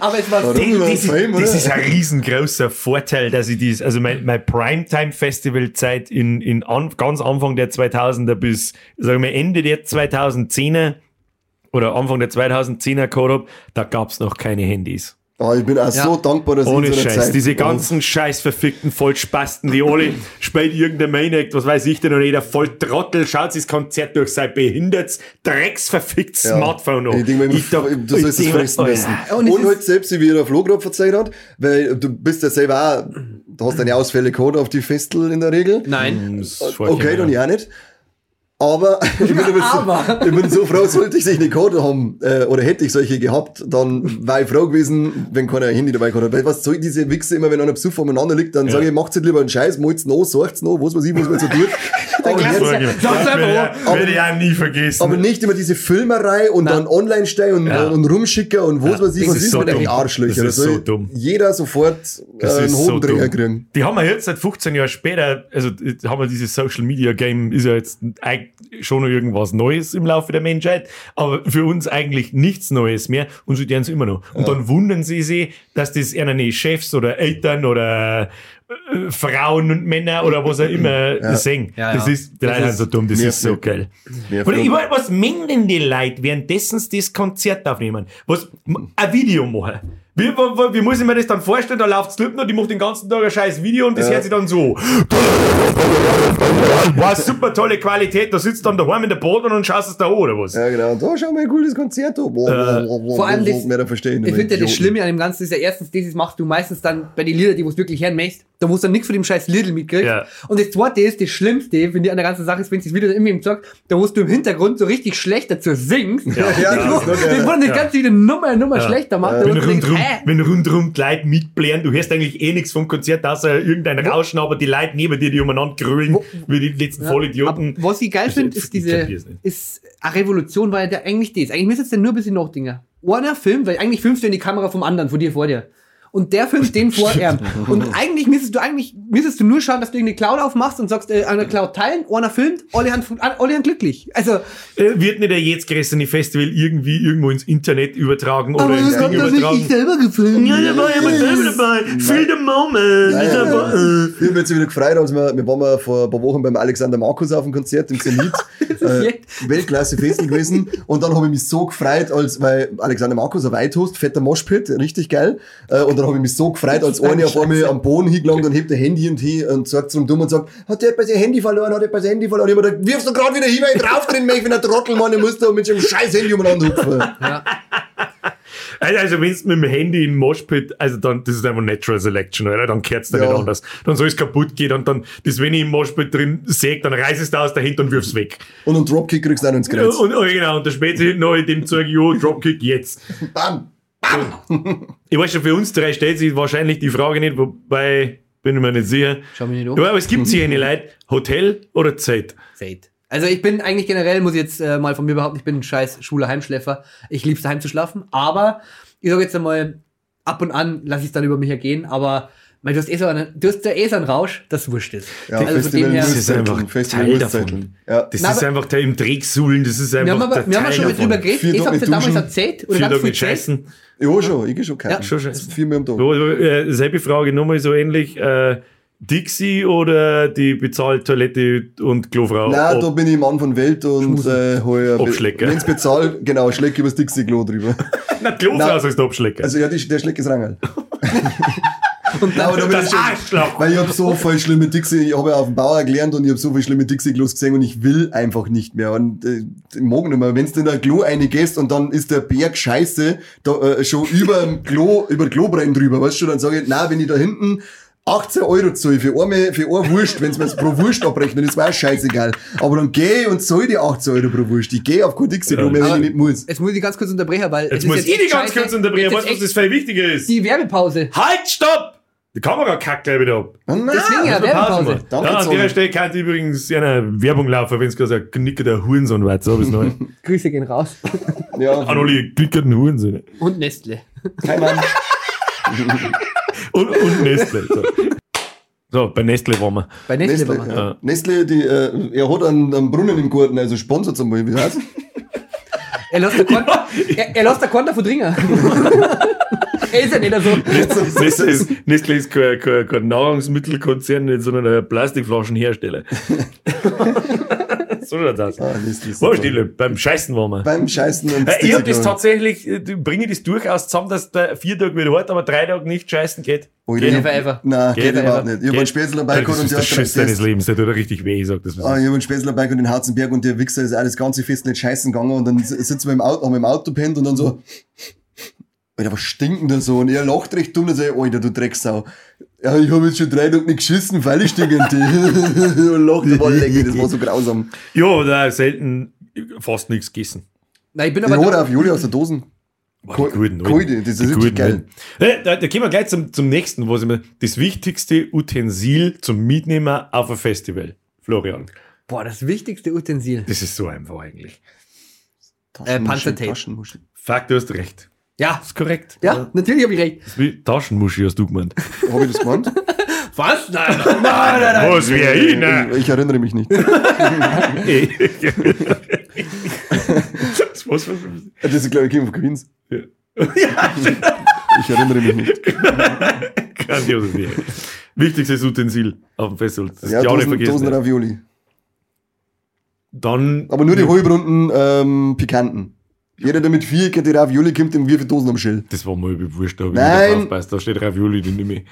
Aber es war Warum? so, das, ist, das ist ein riesengroßer Vorteil, dass ich dies, also mein, mein Primetime-Festival-Zeit in, in an, ganz Anfang der 2000er bis, sagen wir, Ende der 2010er oder Anfang der 2010er gehabt hab, da gab's noch keine Handys. Ah, ich bin auch Ja. so dankbar, dass Ohne ich in so einer Scheiß. Zeit Diese ganzen scheiß verfickten Vollspasten, die alle spielt irgendein Maniac, was weiß ich denn, und jeder Volltrottel schaut sich das Konzert durch sein behindertes, drecksverficktes Ja. Smartphone an. Ich denke mir, immer, da- du sollst es fressen Alter, müssen. Und Und, es ist- halt selbst, wie der Flo gerade verzeiht hat, weil du bist ja selber auch, du hast deine Ausfälle gehabt auf die Festel in der Regel. nein. vorgekommen, Okay, dann ja nicht. Aber ich bin, aber so, ich bin so froh, sollte ich solche nicht gehabt haben, äh, oder hätte ich solche gehabt, dann wäre ich froh gewesen, wenn keiner ein Handy dabei gehabt hat. Weil was soll diese Wichse immer, wenn einer Besuch voneinander liegt, dann sage ich, macht's nicht lieber einen Scheiß, malt's noch, sagt's noch, was weiß ich, was man so tut. Aber, Klassiker. jetzt, Sag's einfach, Werde ich- ich auch nie vergessen. aber nicht immer diese Filmerei und dann online stehen und, Ja. und rumschicken und was weiß ich, das was ist ist so mit den dumm. Arschlöcher. Das ist so dumm. Jeder sofort äh, Das einen so Hobendreher dumm. kriegen. Die haben wir jetzt seit 15 Jahren später, also haben wir dieses Social Media Game, ist ja jetzt eigentlich schon noch irgendwas Neues im Laufe der Menschheit, aber für uns eigentlich nichts Neues mehr und sie tun es immer noch. Und dann wundern sie sich, dass das ihre Chefs oder Eltern oder äh, Frauen und Männer oder was auch immer singen. Ja, das ja. ist, die Leute ist sind so dumm, das ist so geil. Oder ich meine, was mengen denn die Leute, währenddessen sie das Konzert aufnehmen? Was, ein Video machen. Wie, wie, wie muss ich mir das dann vorstellen? Da läuft Slipknot, die macht den ganzen Tag ein scheiß Video und das hört sich dann so. Wow, super tolle Qualität. Da sitzt dann daheim in der Boden und schaust es da an, oder was? Ja, genau. Da schau mal ein cooles Konzert. an. Boah, vor allem das- mehr da verstehen. Ich finde ja das Schlimme an dem Ganzen ist ja erstens, dieses machst du meistens dann bei den Liedern, die du wirklich hören möchtest, da wo du dann nichts von dem scheiß Lidl mitkriegst. Ja. Und das zweite ist, das Schlimmste, finde ich an der ganzen Sache ist, wenn sie das Video dann immer sagt, da wo du im Hintergrund so richtig schlecht dazu singst. Ja, ja, das ist noch den geil. wurde das ganze wieder Nummer, Nummer Ja. schlechter macht. Wenn denkst, hä? wenn rundrum die Leute mitblären, du hörst eigentlich eh nichts vom Konzert, außer irgendein Rauschen, aber die Leute neben dir, die umeinander grölen, wie die letzten Vollidioten. Aber was ich geil Ich- finde, ich ist diese, ist eine Revolution, weil der eigentlich das. Eigentlich müsstest du nur ein bisschen nachdenken. Einer filmt, weil eigentlich filmst du in die Kamera vom anderen, von dir vor dir. Und der filmt den vor ihm. Und eigentlich müsstest du eigentlich, müsstest du nur schauen, dass du irgendeine Cloud aufmachst und sagst, äh, eine Cloud teilen, einer filmt, alle haben, alle haben glücklich. Also, Äh, wird nicht der jetzt gerissene Festival irgendwie irgendwo ins Internet übertragen oder aber ins das Ding er übertragen? nicht selber gefilmt. Ja, da war jemand selber dabei. Feel the moment. Ja, Ist ja, ja. äh, Ich habe jetzt wieder gefreut, als wir, wir waren mal vor ein paar Wochen beim Alexander Markus auf dem Konzert im Zenit. äh. Weltklasse Festival gewesen. Und dann habe ich mich so gefreut, als, weil Alexander Markus ein Weithost, fetter Moshpit, richtig geil. Äh, und dann habe ich mich so gefreut, als einer auf einmal am Boden hingelangt und hebt ein Handy und hin und sagt zum Dumm und sagt, hat der etwas sein Handy verloren, hat etwas sein Handy verloren. Ich habe mir gedacht, wirfst du gerade wieder hin, weil ich drauf drin bin, ich bin ein Trottel, Mann, ich muss da mit so einem scheiß Handy umeinander hupfen. Also, also wenn du mit dem Handy in den Moshpit, also dann, das ist einfach Natural Selection, oder? Dann kehrt's da Ja. nicht anders. Dann soll es kaputt gehen und dann, das, wenn ich im Moshpit drin säg, dann reiß du aus dahinter und wirf's weg. Und einen Dropkick kriegst du noch ins Kreuz. und, und genau, und der hinten noch in dem Zeug, jo, Dropkick jetzt. Bam! Ich weiß schon, für uns drei stellt sich wahrscheinlich die Frage nicht, wobei, bin ich mir nicht sicher. Schau mich nicht. Ja, aber es gibt hier eine Leute, Hotel oder Zeit. Said. Also ich bin eigentlich generell, muss ich jetzt äh, mal von mir behaupten, ich bin ein scheiß schwuler Heimschläfer. Ich lieb's daheim zu schlafen, aber ich sage jetzt einmal, ab und an lasse ich es dann über mich ergehen, aber weil du hast eh so einen, du hast ja eh so einen Rausch, das wurscht ist. Ja, also von Festival dem her, Das ist einfach Festival Teil davon. Ja. Das Na, ist aber- einfach der im Drecksuhlen, das ist wir einfach haben aber, der wir haben Teil ja schon davon. drüber geredet, ich hab's ja damals erzählt, oder ganz viel mit erzählt. Ja, schon, ich schon keinen. Ja, schon scheiße. Vier Mal am Tag. Äh, selbe Frage nochmal so ähnlich. Äh, Dixie oder die Bezahltoilette und Klofrau? Nein, Ob- da bin ich Mann von Welt und äh, hol Abschlecker. Wenn es bezahlt, genau, schleck übers Dixie-Klo drüber. Na, Klofrau ist der Abschlecker. Also ja, die, der schleckt das Rangel. Und Nein, aber da bin ich das schon, Arschloch! weil ich habe so voll schlimme Dixie, ich habe ja auf dem Bauer gelernt und ich habe so viele schlimme Dixie-Klos gesehen und ich will einfach nicht mehr. Und äh, ich mag nicht mehr. Wenn du in ein Klo reingehst und dann ist der Berg Scheiße da, äh, schon über dem Klo, über Klobrennen drüber, weißt du, dann sage ich, na, wenn ich da hinten 18 Euro zahle für eine, für eine Wurst, wenn es mir pro Wurst abrechnet, das war scheißegal. Aber dann gehe ich und zahle die 18 Euro pro Wurst. Ich gehe auf kein Dixie-Klo mehr, wenn ich nicht muss. Jetzt muss ich ganz kurz unterbrechen, weil Jetzt muss ich die ganz kurz unterbrechen, weißt du, was das viel wichtiger ist? Die Werbepause. Halt, stopp! Die Kamera kackt gleich wieder ab. Ah, nein. Deswegen ja, Pause Werbepause. Danke, Ja, an der Stelle kann übrigens eine Werbung laufen, wenn es gerade ein Knicker der Hurensohn war. So ich es neu. Grüße gehen raus. Ja, Anoli, Knicker den Hurensohn. Und Nestle. kein Mann. Und, und Nestle. So. so, bei Nestle waren wir. Bei Nestle, Nestle, waren wir. ja. Nestle, die, äh, er hat einen, einen Brunnen im Garten, also sponsert zum Beispiel. Wie heißt Er lässt der Konto, er, er lässt der Konto verdringen. er ist ja nicht so. Nestle ist, Nestle ist kein, kein, kein Nahrungsmittelkonzern, sondern ein Plastikflaschenhersteller. so schaut's aus. ah, Nestle ist. Stille? Beim Scheißen waren wir. Beim Scheißen und ich habe das tatsächlich, äh, bringe ich das durchaus zusammen, dass der vier Tage wieder hat, aber drei Tage nicht scheißen geht. Oh, Geht ever. Nein, geht, Never überhaupt nicht. Ich habe Geht. einen Spätzl dabei gehabt das und der hat Schiss deines. Lebens, der tut richtig weh, ich sag das. Ah, ich habe einen Spätzl dabei gehabt in Harzenberg und der Wichser ist auch das ganze Fest nicht scheißen gegangen und dann sitzen wir im Auto, haben wir im Auto pennt und dann so, Alter, was stinkt denn so? Und er lacht recht dumm und sagt, Alter, du Drecksau. Ja, ich habe jetzt schon drei Tage nicht geschissen, weil ich stinkend. und lacht, das war lecker, das war so grausam. Ja, da selten fast nichts gegessen. Nein, ich bin aber. oder auf Julia aus der Dosen. Boah, die guten, das ist richtig geil. Äh, Da, da gehen wir gleich zum, zum nächsten, was ich mir, das wichtigste Utensil zum Mitnehmen auf ein Festival. Florian, Boah, das wichtigste Utensil. das ist so einfach eigentlich. Äh, Panzertape. Taschenmuschel. Fuck, du hast recht. Ja. Das ist korrekt. Ja, natürlich habe ich recht. Das ist wie Taschenmuschi hast du gemeint. Habe ich das gemeint? Was? Nein, nein, nein, nein. Was wäre ich, ne? Ich, ich erinnere mich nicht. Das war's. Das ist, glaube ich, King of Queens. Ja. Ich erinnere mich nicht. Grandioses Serie. Wichtigstes Utensil auf dem Festival. Das Ja, ja, auch nicht Dosen, vergessen. Dosen Ravioli. Dann, Aber nur die halbrunden ähm, Pikanten. Jeder, der mit vier die Ravioli kommt, dem wie viel Dosen am Schild. das war mal bewusst, da hab ich Nein. nicht aufgepasst. Da steht Ravioli drin nicht mehr.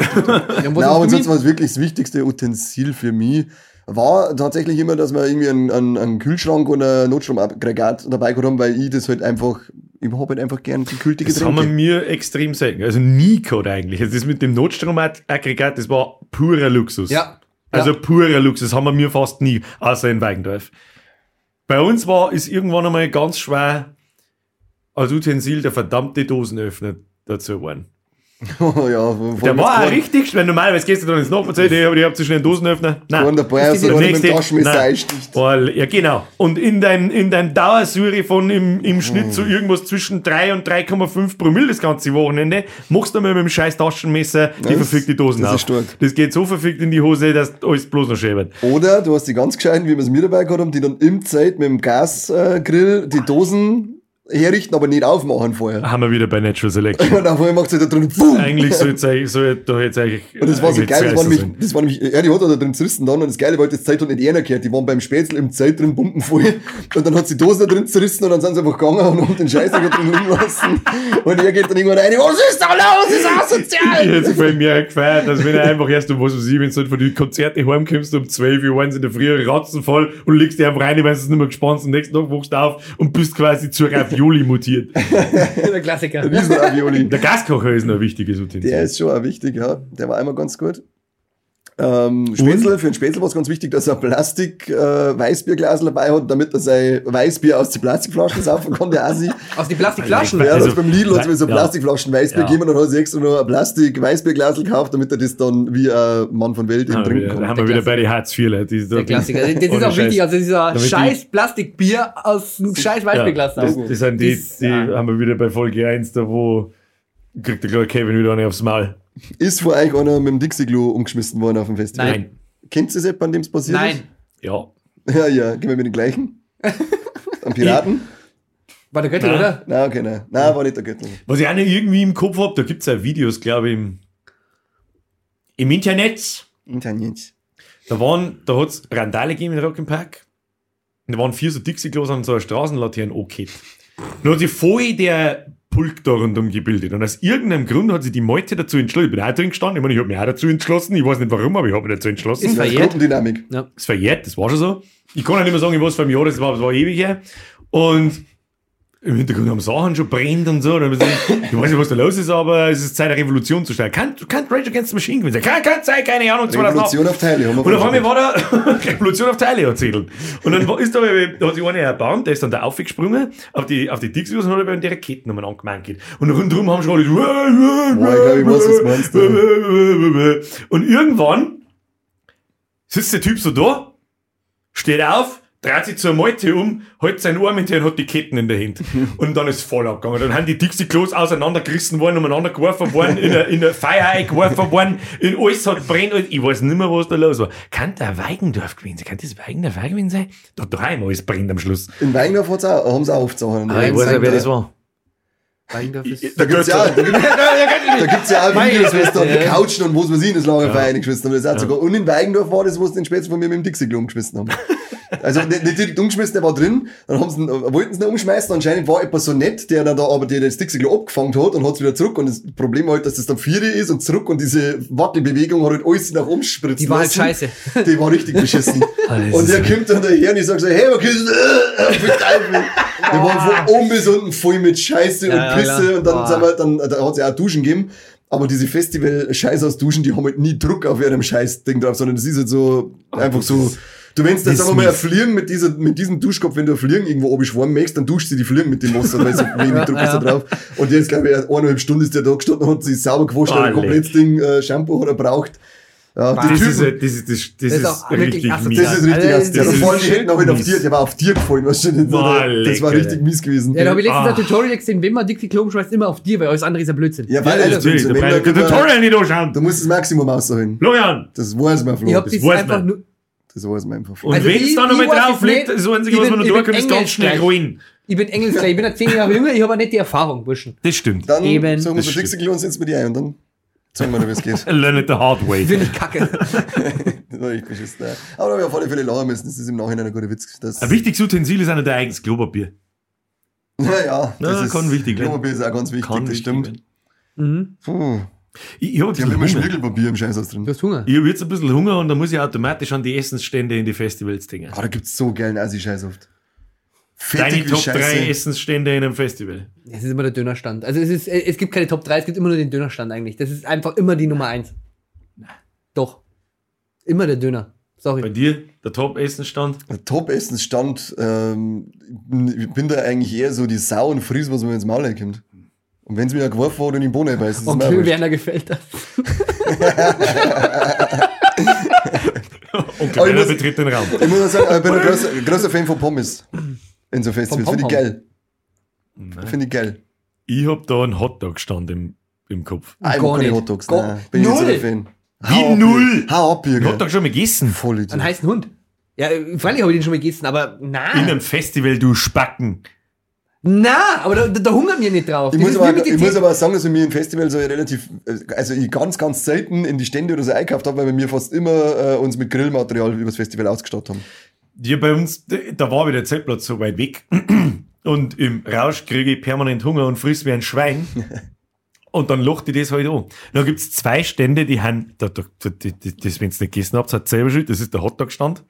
Ja, Nein, aber sonst war es wirklich das wichtigste Utensil für mich. War tatsächlich immer, dass wir irgendwie einen, einen, einen Kühlschrank und ein Notstromaggregat dabei gehabt haben, weil ich das halt einfach, ich habe halt einfach gern gekühlte Das haben wir Getränke. mir extrem selten. Also nie gehabt eigentlich. Also das mit dem Notstromaggregat, das war purer Luxus. Ja. Also ja. purer Luxus, das haben wir mir fast nie, außer in Weigendorf. Bei uns war, ist irgendwann einmal ganz schwer als Utensil der verdammte Dosenöffner dazu geworden. ja, vor Der war auch richtig, schwer. normalerweise gehst du dann ins Nachbarzelt, hey, aber ich hab zu schnell einen Dosenöffner. Nein. Nein. dabei, Das ist so die einer mit dem nächste- einsticht. Ja, genau. Und in dein, in dein Dauersäure von im, im Schnitt so irgendwas zwischen 3 und 3,5 Promille das ganze Wochenende, machst du mal mit dem scheiß Taschenmesser die Das- verfickte Dosen das auf. ist stark. Das geht so verfickt in die Hose, dass alles bloß noch wird. Oder du hast die ganz gescheiten, wie wir es mir dabei gehabt haben, die dann im Zeit mit dem Gasgrill die Dosen herrichten, aber nicht aufmachen vorher. Haben wir wieder bei Natural Selection. Und dann vorher macht sie da drin, boom! eigentlich soll jetzt eigentlich, soll da jetzt eigentlich. Und das war so geil, das war, zu nämlich, das war nämlich, ja, die hat da drin zerrissen dann und das Geile war, das Zeit hat nicht einer gehört, die waren beim Spätzl im Zelt drin pumpenvoll und dann hat sie die Dose da drin zerrissen und dann sind sie einfach gegangen und haben den Scheiß da drin rumlassen und er geht dann irgendwann rein, was ist da los, das ist Ich asozial! hätte es voll mehr gefeiert, als wenn er einfach erst um was ich, wenn du von den Konzerten heimkommst um 12 Uhr, sie in der Früh ratzenvoll und legst dich einfach rein, wenn du es nicht mehr gespannt und am nächsten Tag wachst du auf und bist quasi zur Ravioli mutiert. Der Klassiker. Der Gaskocher ist noch ein wichtiges Utensil. Der ist schon auch wichtig, ja. Der war einmal ganz gut. Ähm, Spätzle, für einen Spätzle war es ganz wichtig, dass er ein Plastik äh, Weißbierglas dabei hat, damit er sein Weißbier aus den Plastikflaschen saufen kann, der Asi. Aus die Plastikflaschen. Ja, Also, das beim Lidl hat es mir so ja. Plastikflaschen Weißbier Ja. gegeben und dann hat sie extra noch ein Plastik Weißbierglas gekauft, damit er das dann wie ein Mann von Welt eben Da haben trinken wir, da kann. haben wir wieder bei den Hartz IV, die Der Klassiker. Das ist auch wichtig. Scheiß. Also dieser die- scheiß Plastikbier aus einem scheiß Weißbierglas. Ja, das, das sind die, Das- die ja. haben wir wieder bei Folge 1, da wo kriegt der kleine Kevin wieder eine aufs Maul. Ist vor euch einer mit dem Dixie-Klo umgeschmissen worden auf dem Festival? Nein. Kennt ihr das etwa, an dem es passiert Nein. Ja. ist? Ja, ja, gehen wir mit den gleichen. Am Piraten? War der Göttel, Nein. oder? Nein, okay, nein. Nein, war nicht der Göttel. Was ich auch nicht irgendwie im Kopf hab, da gibt's ja Videos, glaube ich, im, im Internet. Internet. Da waren, da hat's Randale gegeben in Rock'n'Park. Und da waren vier so Dixie-Klos an so einer Straßenlaterne. Dann hat sich voll der Pulk da rundum gebildet. Und aus irgendeinem Grund hat sich die Meute dazu entschlossen. Ich bin auch drin gestanden. Ich meine, ich habe mich auch dazu entschlossen. Ich weiß nicht warum, aber ich habe mich dazu entschlossen. Ist verjährt. Gruppendynamik. Ja. ist verjährt, das war schon so. Ich kann ja nicht mehr sagen, was für ein Jahr das war, das war ewig her. Und im Hintergrund haben Sachen schon brennt und so. Und dann ich ich weiß nicht, was da los ist, aber es ist Zeit, eine Revolution zu starten. Kann, kann Rage Against the Machine gewinnen. Kann, kann sein, keine Ahnung, 2008. Revolution auf Teile. Haben wir Und auf einmal war da Revolution auf Teile erzählt. Und dann war- ist da, da hat sich einer erbarmt, der ist dann da aufgesprungen auf die, auf die Dixies und hat eben die Raketennummern angemeint. Und rundherum haben schon alle meinst, Und irgendwann sitzt der Typ so da, steht auf, dreht sich zur Meute um, hält seinen Arm hinter und hat die Ketten in der Hand. Und dann ist voll abgegangen. Dann haben die Dixie-Klos auseinandergerissen worden, umeinander geworfen worden, in der, in der Feier eingeworfen worden, in alles hat brennt. Ich weiß nicht mehr, was da los war. Kann der Weigendorf gewesen sein? Kann das Weigendorf gewesen sein? Da daheim alles brennt am Schluss. In Weingdorf hat's auch, haben sie auch aufgezogen. Ah, ich weiß ja, wer das war. Weingdorf ist. Da gibt's ja, auch- da gibt's, da gibt's ja auch Videos, was da Güte, die ja. Couchen und wo weiß ich, in das Lagerfeuer eingeschmissen haben. Das hat sogar, und in Weigendorf war das, wo sie den Spätzle von mir mit dem Dixie-Klo umgeschmissen haben. Also direkt umgeschmissen, der war drin, dann haben sie, wollten sie ihn umschmeißen, anscheinend war etwas so nett, der dann da aber der das Dixie-Klo abgefangen hat und hat's wieder zurück und das Problem war halt, dass das dann vier ist und zurück und diese Wattebewegung hat halt alles nach oben spritzen Die war halt scheiße. Die war richtig beschissen. Alles und der kommt dann daher und ich sag so, hey, was ist Teufel? Wir waren von oben bis unten voll mit Scheiße Ja, und ja, Pisse klar. und dann Boah. sind wir, dann, da hat's ja auch Duschen gegeben. Aber diese Festival-Scheiß aus Duschen, die haben halt nie Druck auf ihrem Scheiß-Ding drauf, sondern das ist halt so, einfach so, du wenn's jetzt das wir mal ein ist Fliegen mit dieser, mit diesem Duschkopf, wenn du ein Fliegen irgendwo oben schwarm möchtest, dann duscht sie die Fliegen mit dem Wasser, weil so wenig Druck ist da drauf. Und jetzt, glaube ich, eineinhalb Stunden ist der da gestanden und hat sich sauber gewascht, Ah, ein komplettes Ding, äh, Shampoo hat er braucht. Ja, die Das Typen, ist, das ist, das, das ist ist, auch wirklich richtig mies. das ist richtig Also, das ist vor allem shit hinten habe ich auf mies. dir, der war auf dir gefallen, weißt du, das war richtig mies gewesen. Ja, da habe ich letztens Ah. ein Tutorial gesehen, wenn man Dixie Klo schmeißt, immer auf dir, weil alles andere ist ja Blödsinn. Ja, weil Ja, Alter, natürlich, wenn der da braucht kein immer- Tutorial nicht anschauen. Du musst das Maximum ausholen. Florian! Das weiß man, ich Flo. hab das das einfach nur. Das weiß man einfach. Und Also wenn es ich- dann noch mal drauf es liegt, nicht. das Einzige, Ich was man da bin kann, ist ganz schnell ruin. Ich bin Engelsgleich, ich bin ja zehn Jahre jünger, ich habe auch nicht die Erfahrung, Burschen. Das stimmt. Dann Eben. sagen wir Das so. Dixie und setzen wir die ein und dann Zeig mal, wie es geht. Learn it the hard way. Finde ich kacke. Das war echt beschissen. Aber da habe ich auf alle Fälle lachen müssen. Das ist im Nachhinein ein guter Witz. Das, Ein wichtiges Utensil ist auch dein eigenes Klopapier. ja, ja, das Ja, ist, kann wichtig. Klopapier ist auch ganz wichtig, Kann das wichtig stimmt. Mhm. Puh. Ich, ich habe Die haben immer. Schmirgelpapier im Scheißhaus drin. Du hast Hunger. Ich habe jetzt ein bisschen Hunger und dann muss ich automatisch an die Essensstände in die Festivals denken. Ah, da gibt's so geilen Assi-Scheiß oft. Deine Top 3 Scheiße. Essensstände in einem Festival. Es ist immer der Dönerstand. Also es, ist, es gibt keine Top 3, es gibt immer nur den Dönerstand eigentlich. Das ist einfach immer die Nummer 1. Doch. Immer der Döner. Bei Sorry. dir, der Top-Essensstand. Der Top-Essensstand, ähm, ich bin da eigentlich eher so die Sau und Fries, was mir ins Maul kommt. Und wenn es mir ja geworfen hat und in den Bohnen beißt, ist es Und wurscht. Werner gefällt das. Und Aber ich Werner muss- betritt den Raum. Ich muss auch sagen, ich bin ein großer, großer Fan von Pommes. In so Festivals. Von Finde ich Pom-Pom. geil. Finde ich geil. Ich hab da einen Hotdog-Stand im, im Kopf. Ah, ich Gar mag keine nicht. Hotdogs. Gar- Nein, bin ich nicht so Null. ein Fan. Wie ab, null? Hau ab, Ich Jürgen. hab doch schon mal gegessen. Voll Einen heißen Hund. Ja, äh, freilich habe ich den schon mal gegessen, aber na. In einem Festival, du Spacken. Na, aber da, da, da hungert mir nicht drauf. Ich Das muss, aber, ich muss aber auch sagen, dass ich mir im Festival so relativ, also ich ganz, ganz selten in die Stände oder so einkauft habe, weil wir mir fast immer äh, uns mit Grillmaterial übers Festival ausgestattet haben. Ja, bei uns, da war wieder der Zeltplatz so weit weg. Und im Rausch kriege ich permanent Hunger und friss wie ein Schwein. Und dann locht ich das halt an. Dann gibt's zwei Stände, die haben, da, da, da, das, wenn ihr nicht gegessen habt, hat selber schuld, das ist der Hotdog-Stand.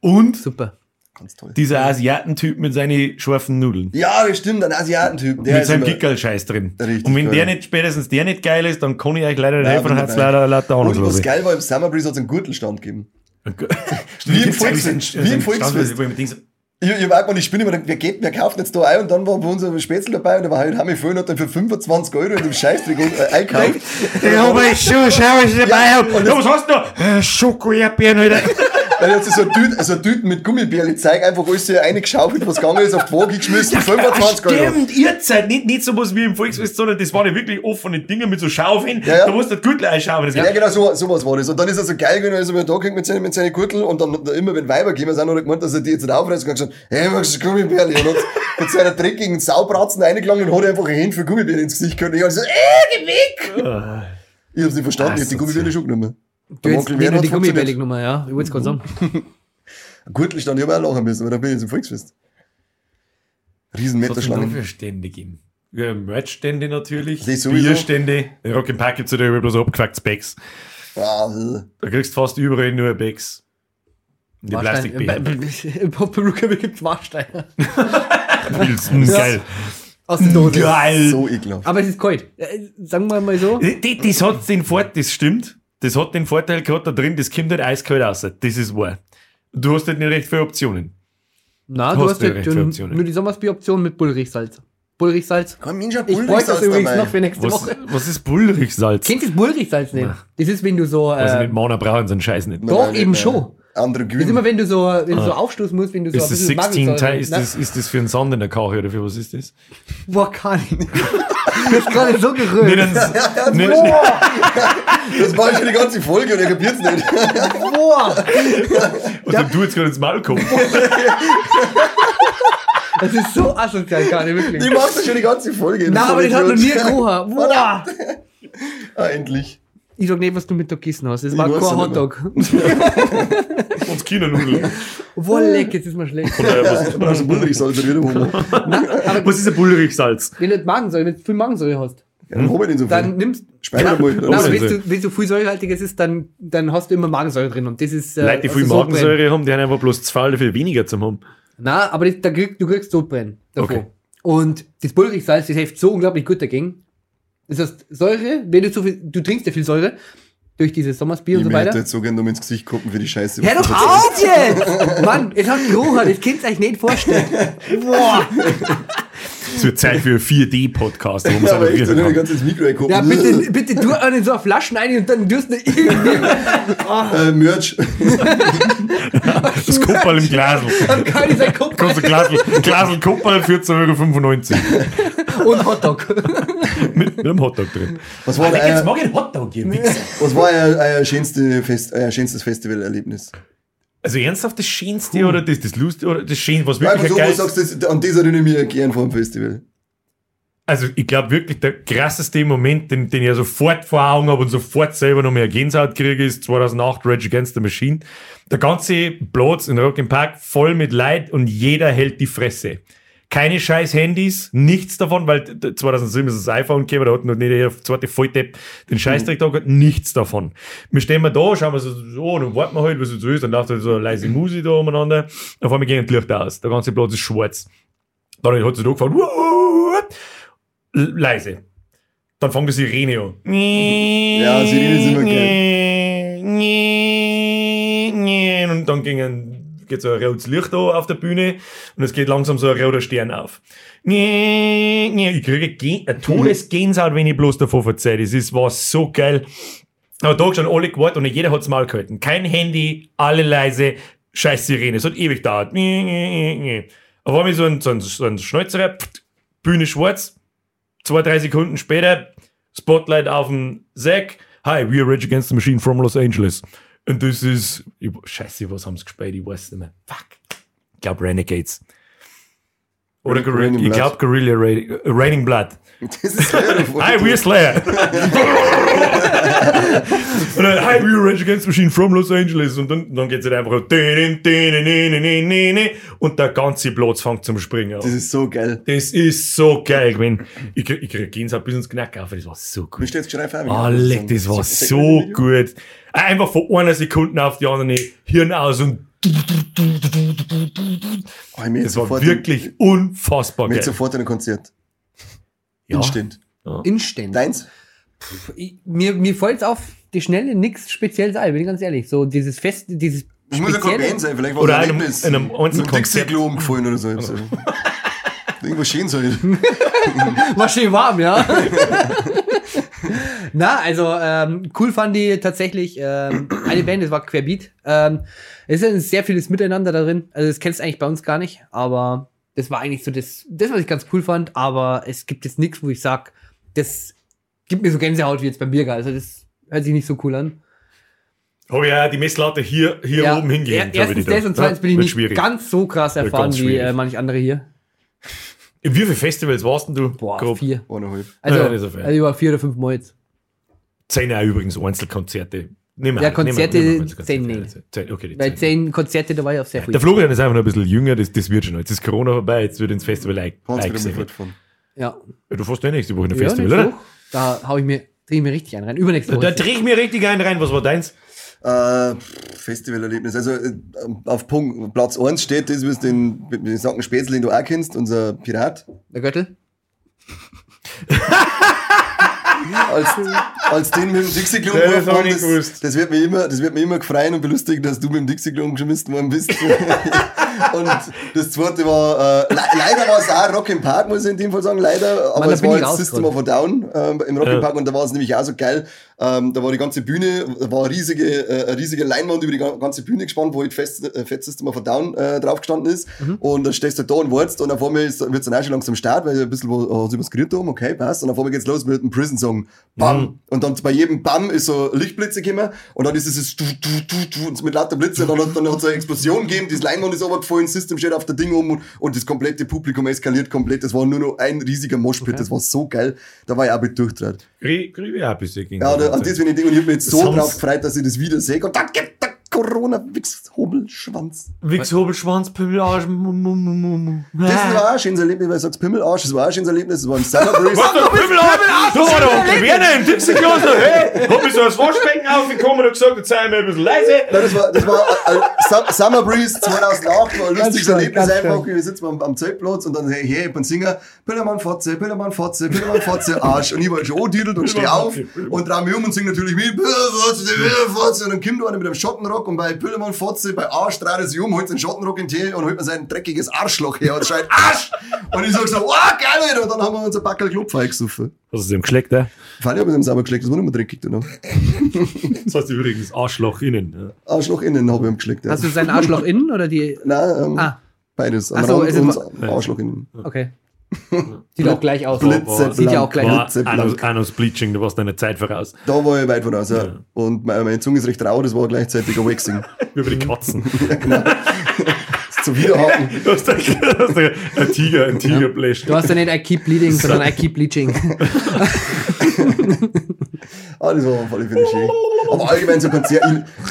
Und Super. Ganz toll. dieser Asiatentyp mit seinen scharfen Nudeln. Ja, das stimmt, ein Asiatentyp. Der mit seinem Gickerl-Scheiß drin. Richtig und wenn geil. der nicht, spätestens der nicht geil ist, dann kann ich euch leider nicht helfen, dann bin hat's dabei. leider lauter Und was Ahnungslose. geil war, im Summer Breeze hat es einen Gürtelstand gegeben. Wie im Volksfest. Wie im Volksfest. Ich, ich weiß mal, ich bin immer, wer geht, wer kauft jetzt da ein? Und dann war bei uns ein Spätzle dabei und da war halt Hammy Föhn hat dann für 25 Euro in dem Scheißdreck äh, aber ich so, schau, was ich dabei hab. und Ja, was hast du da? Äh, Schoko-Erdbeeren, Alter. Weil jetzt so ein Tüten, so Tüten mit Gummibärli zeig einfach alles so reingeschaufelt, was gegangen ist, auf die Waage geschmissen, 25 Euro. Stimmt, ihr seid nicht, nicht so was wie im Volksfest, sondern das waren ja wirklich offene Dinge mit so Schaufeln. Ja, ja. Da musst du das Gürtel einschaufeln. Das Ja, genau, so, sowas war das. Und dann ist er so geil also wenn er da ging mit seinen, mit seinen Gürtel und dann immer, wenn Weiber gehen, sind, hat er gemeint, dass er die jetzt nicht aufreißt und hat gesagt, hey, magst du Gummibärli? Und hat mit seiner dreckigen Saubratzen reingelangt und hat einfach ein Hand für Gummibärli ins Gesicht gehabt. Und ich hab so, äh, geh weg! Ah. Ich hab's nicht verstanden, ich hab die. Gummibärli schon genommen. Du nur die. Gummibällig Nummer, ja. Ich wollte es gerade sagen. Ein Gürtelstand, ich hab auch lachen müssen, aber da bin ich jetzt im Volksfest. Riesen Was hat es denn da Meterschlangen. für Stände geben? Ja, Merchstände natürlich. Bierstände. In Rock Park gibt's ja da bloß abgefucktes Becks. Ah. Da kriegst du fast überall nur Becks. Die Plastikbecher. Im Peruka gibt's Warsteiner. Mm, Geil. Aus der Dose. Geil. so ekelhaft. Aber es ist kalt. Äh, Sagen wir mal so. Das, das hat den Vorteil, das stimmt. Das hat den Vorteil gehabt, da drin, das kommt halt eiskalt raus. Das ist wahr. Du hast halt nicht recht viele Optionen. Na, Hast du hast du ja recht viele Optionen. nur die Sommersbier-Option mit Bullrichsalz. Bullrichsalz. Hat Ich bräuchte das übrigens noch für nächste Was, Woche. was ist Bullrichsalz? Kennt ihr das Bullrichsalz nicht? Das ist, wenn du so. Also Äh, nicht Mana brauchen so einen Scheiß nicht. Doch, Nein, eben nicht, schon. Andere das ist immer, wenn du so, wenn du so aufstoßen musst, wenn du so Ah. Ist das 16 Teil, ist Nein, das, ist das für einen Sand in der Kache oder für was ist das? Boah, kann ich nicht. Du hast gerade so gerührt. ein, nicht, Das war schon die ganze Folge und er kapiert's nicht. Boah. also du jetzt gerade ins Maul kommen. Das ist so asozial, gar nicht wirklich. Die machst du schon die ganze Folge. Nein, aber das hat noch nie gerochen. Boah. Ah, endlich. Ich sag nicht, was du mit da gegessen hast. Das war Ich kein nicht Hotdog. Und Kindernudeln. Boah, leck, jetzt ist mir schlecht. Oder was, einen Bullrichsalz oder wieder was ist ein Bullrichsalz? wenn du Magensäure, wenn du viel Magensäure hast, Ja, dann hol ich den so dann viel. nimmst Speicher mal. Bullrichsalz. wenn du, wenn du viel säurehaltiges ist, dann, dann hast du immer Magensäure drin und das ist. Äh, Leute, die viel also Sodbrennen. Magensäure haben, die haben einfach bloß zwei viel weniger zum haben. Na, aber das, da krieg, du kriegst Sodbrennen davor. Okay. Und das Bullrichsalz, das hilft so unglaublich gut dagegen. Das heißt, Säure, wenn du zu viel, du trinkst ja viel Säure durch dieses Sommersbier Ich und so weiter. jetzt so gerne um ins Gesicht gucken für die Scheiße. Hör doch auf jetzt! Mann, es hat gerochen, das könnt ihr euch nicht vorstellen. Boah! Es wird Zeit für einen 4D-Podcast, wo man Ja, aber echt, so einfach eine ganze Mikro. Ja, bitte, bitte tu einen so Flaschen ein und dann tust du irgendwie. Äh, Merch. Das Kupperl im Glasl. Dann kann ich sein Kopf Kannst du Glasl, Glasl Kupperl 14,95 Euro. und Hotdog. Mit, mit einem Hotdog drin. Was war, euer, mag ich einen Hotdog. Wichser. was war euer, euer, schönste Fest, euer schönstes Festivalerlebnis? Also ernsthaft das Schönste oder das, das Lustige oder das Schönste, was wirklich so, du geil sagst, das, an das erinnere ich mich gern vor dem Festival. also ich glaube wirklich, der krasseste Moment, den, den ich ja sofort vor Augen habe und sofort selber noch mehr Gänsehaut kriege, ist 2008 Rage Against the Machine. Der ganze Platz in Rock Park voll mit Leid und jeder hält die Fresse. Keine scheiß Handys, nichts davon, weil 2007 ist das iPhone gekommen, da hat noch nicht der zweite Volldepp den Scheißdreck da gehabt, nichts davon. Wir stehen mal da, schauen wir so, so dann warten wir halt, was jetzt so ist, dann läuft halt so eine leise Musik da umeinander, auf einmal gehen die Lichter aus, der ganze Platz ist schwarz. Dann hat sie da gefahren, leise. Dann fängt die Sirene an. Ja, Sirene ist immer geil. Und dann gingen, geht so ein rotes Licht da auf der Bühne und es geht langsam so ein roter Stern auf. Ich kriege eine Todesgänsehaut, wenn ich bloß davon. Das ist, war so geil. Aber da schon alle gewartet und jeder hat's mal gehalten. Kein Handy, alle leise, scheiß Sirene. Es hat ewig gedauert. Auf einmal so ein, so ein, so ein Schnäuzer, Bühne schwarz, zwei, drei Sekunden später, Spotlight auf dem Zack. Hi, we are Rage Against the Machine from Los Angeles. Und das ist, ich, scheiße, was haben sie gespielt? Ich weiß nicht mehr. Fuck. Ich glaube Renegades. Oder Guerilla, ich glaube Guerilla Raining, Raining Blood. Das ist Slayer. Hi, we're Slayer. und dann, Hi, we're Rage Against Machine from Los Angeles. Und dann, dann geht's halt einfach und der ganze Platz fängt zum Springen an. Das ist so geil. Das ist so geil. Ich krieg, ich krieg Gänsehaut bis ins Knack auf, das war so gut. steht's geschrei vor? Alec, das war so gut. Einfach von einer Sekunde auf die andere Hirn aus und Oh, mir das war wirklich unfassbar Mir geil. sofort in ein Konzert. Ja. Instant. Instant. Deins? Ich- Mir, mir fällt auf die Schnelle nichts Spezielles ein, bin ich ganz ehrlich. So dieses Fest, dieses Das muss ja kein. Band sein, vielleicht war es ein einem- Erlebnis. einem einzelnen Mit Konzert. Dixie-Klo umgefallen oder so. so. Irgendwas schön soll. War schön warm, ja. Na, also ähm, cool fand ich tatsächlich ähm, eine Band, das war Querbeat. Ähm, es ist sehr vieles Miteinander da drin. Also das kennst du eigentlich bei uns gar nicht, aber das war eigentlich so das, das was ich ganz cool fand. Aber es gibt jetzt nichts, wo ich sag, das gibt mir so Gänsehaut wie jetzt beim Biergar. Also das hört sich nicht so cool an. Oh ja, die Messlatte hier, hier Ja, oben hingehen. er- Erstens das und zweitens bin ich nicht schwierig. ganz so krass erfahren ganz wie äh, manch andere hier. Wie viele Festivals warst denn du? Boah, Grob? vier. Eineinhalb. Also, Ja, nicht so also über vier oder fünf Mal jetzt. Zehn auch übrigens Einzelkonzerte. Nehmen wir Ja, Konzerte zehn nicht. Zehn, okay, die Bei zehn. Konzerte, da war ich auf sehr viel. Der Florian ist einfach noch ein bisschen jünger, das, das wird schon. Jetzt ist Corona vorbei, jetzt wird ins Festival eingesehen. fortfahren. Ja. Ja, du fährst ja nächste Woche in ein Ja, Festival, oder? Da hau ich mir, dreh ich mir richtig einen rein. Übernächste Woche. Da dreh ich mir richtig einen rein. Was war deins? Äh, Festivalerlebnis. Also äh, auf Punkt, Platz 1 steht das, was den, wir sagen Spätzle, den du auch kennst, unser Pirat. Der Göttel. Als, als den mit dem Dixie-Klon Ja, das ich das, das wird mir immer, das wird mir immer gefreien und belustigen, dass du mit dem Dixie-Klon geschmissen worden bist. und das zweite war, äh, le leider war es auch Rock im Park, muss ich in dem Fall sagen, leider, aber Mann, es bin war ich jetzt System of a Down ähm, im Rock Ja. im Park und da war es nämlich auch so geil. Ähm, da war die ganze Bühne, da war eine riesige, äh, eine riesige Leinwand über die ga- ganze Bühne gespannt, wo halt Fest, äh, Fett System of a Down äh, drauf gestanden ist. Mhm. Und dann stehst du da und wartest und auf einmal wird es dann auch schon langsam Start, weil ein bisschen du was gerührt haben, okay, passt. Und auf einmal geht's los mit einem Prison-Song. Bam! Und dann bei jedem Bam ist so Lichtblitze gekommen und dann ist es du, du, du, du, und mit lauter Blitze und dann hat dann hat es eine Explosion gegeben, das Leinwand ist runtergefallen, System steht auf der Ding um und, und das komplette Publikum eskaliert komplett. Das war nur noch ein riesiger Moshpit, das war so geil. Da war ich auch mit durchtrat. Krieg krieg ich auch ein bisschen. Ja, da, an das, wenn ich und ich hab mich jetzt so drauf gefreut, dass ich das wieder sehe. Und dann gibt Corona-Wichs-Hobelschwanz. Wix, Hobelschwanz, Pimmelarsch. mu, mu, mu. Das war auch ein schönes Erlebnis, weil du sagst Pimmelarsch, das war auch ein schönes Erlebnis, das war im Summer Breeze. Was der Pimmelarsch? Da war Onkel Werner im Dixie-Kloster. Hey, hab mich so als Waschbecken aufgekommen und gesagt, jetzt sei mal ein bisschen leise. Nein, das war, das war äh, äh, Sum- Summer Breeze 2008, war ein lustiges Erlebnis einfach. Wir sitzen am, am Zeltplatz und dann hey, hey, ich bin Singer, Pillermann Fotze, Pillermann Fotze, Pillermann Fotze, Arsch. Und ich war schon angedüdelt und stehe auf und dreh mich um und sing natürlich mit, Pillermann Fotze, Pillermann Fotze. Und dann kommt einer mit einem Schottenrock und bei Pillermann Fotze, bei Arsch dreht er sich um, holt seinen Schottenrock in die Tee und holt mir sein dreckiges Arschloch her und schreit Arsch! Und ich sag so, oh, geil, Alter. Und dann haben wir uns ein Backel Klopfer eingesoffen. Hast du es ihm geschleckt, eh? Fand ich aber im Sommer geschleckt, das war nicht mehr dreckig danach. Das heißt übrigens Arschloch innen. Ja. Arschloch innen habe ich ihm geschleckt. Ja. Hast du sein Arschloch innen oder die? Nein, ähm, Ah, beides. Ach so, Rand es ist und Arschloch innen. okay. Sieht auch gleich aus. Blitze Sieht ja auch gleich aus. Anus. Anus Bleaching, du warst deine Zeit voraus. Da war ich weit voraus, ja. Ja. Und meine, meine Zunge ist recht rau, das war gleichzeitig ein Waxing. Wie bei den Katzen. Das Zum Wiederhaken. Du hast, ein, ein, ein Tiger, ein Tigerflash. Du hast ja nicht I keep bleeding, sondern I keep bleaching. Ah, das war auf alle Fälle schön. Aber allgemein so Konzert,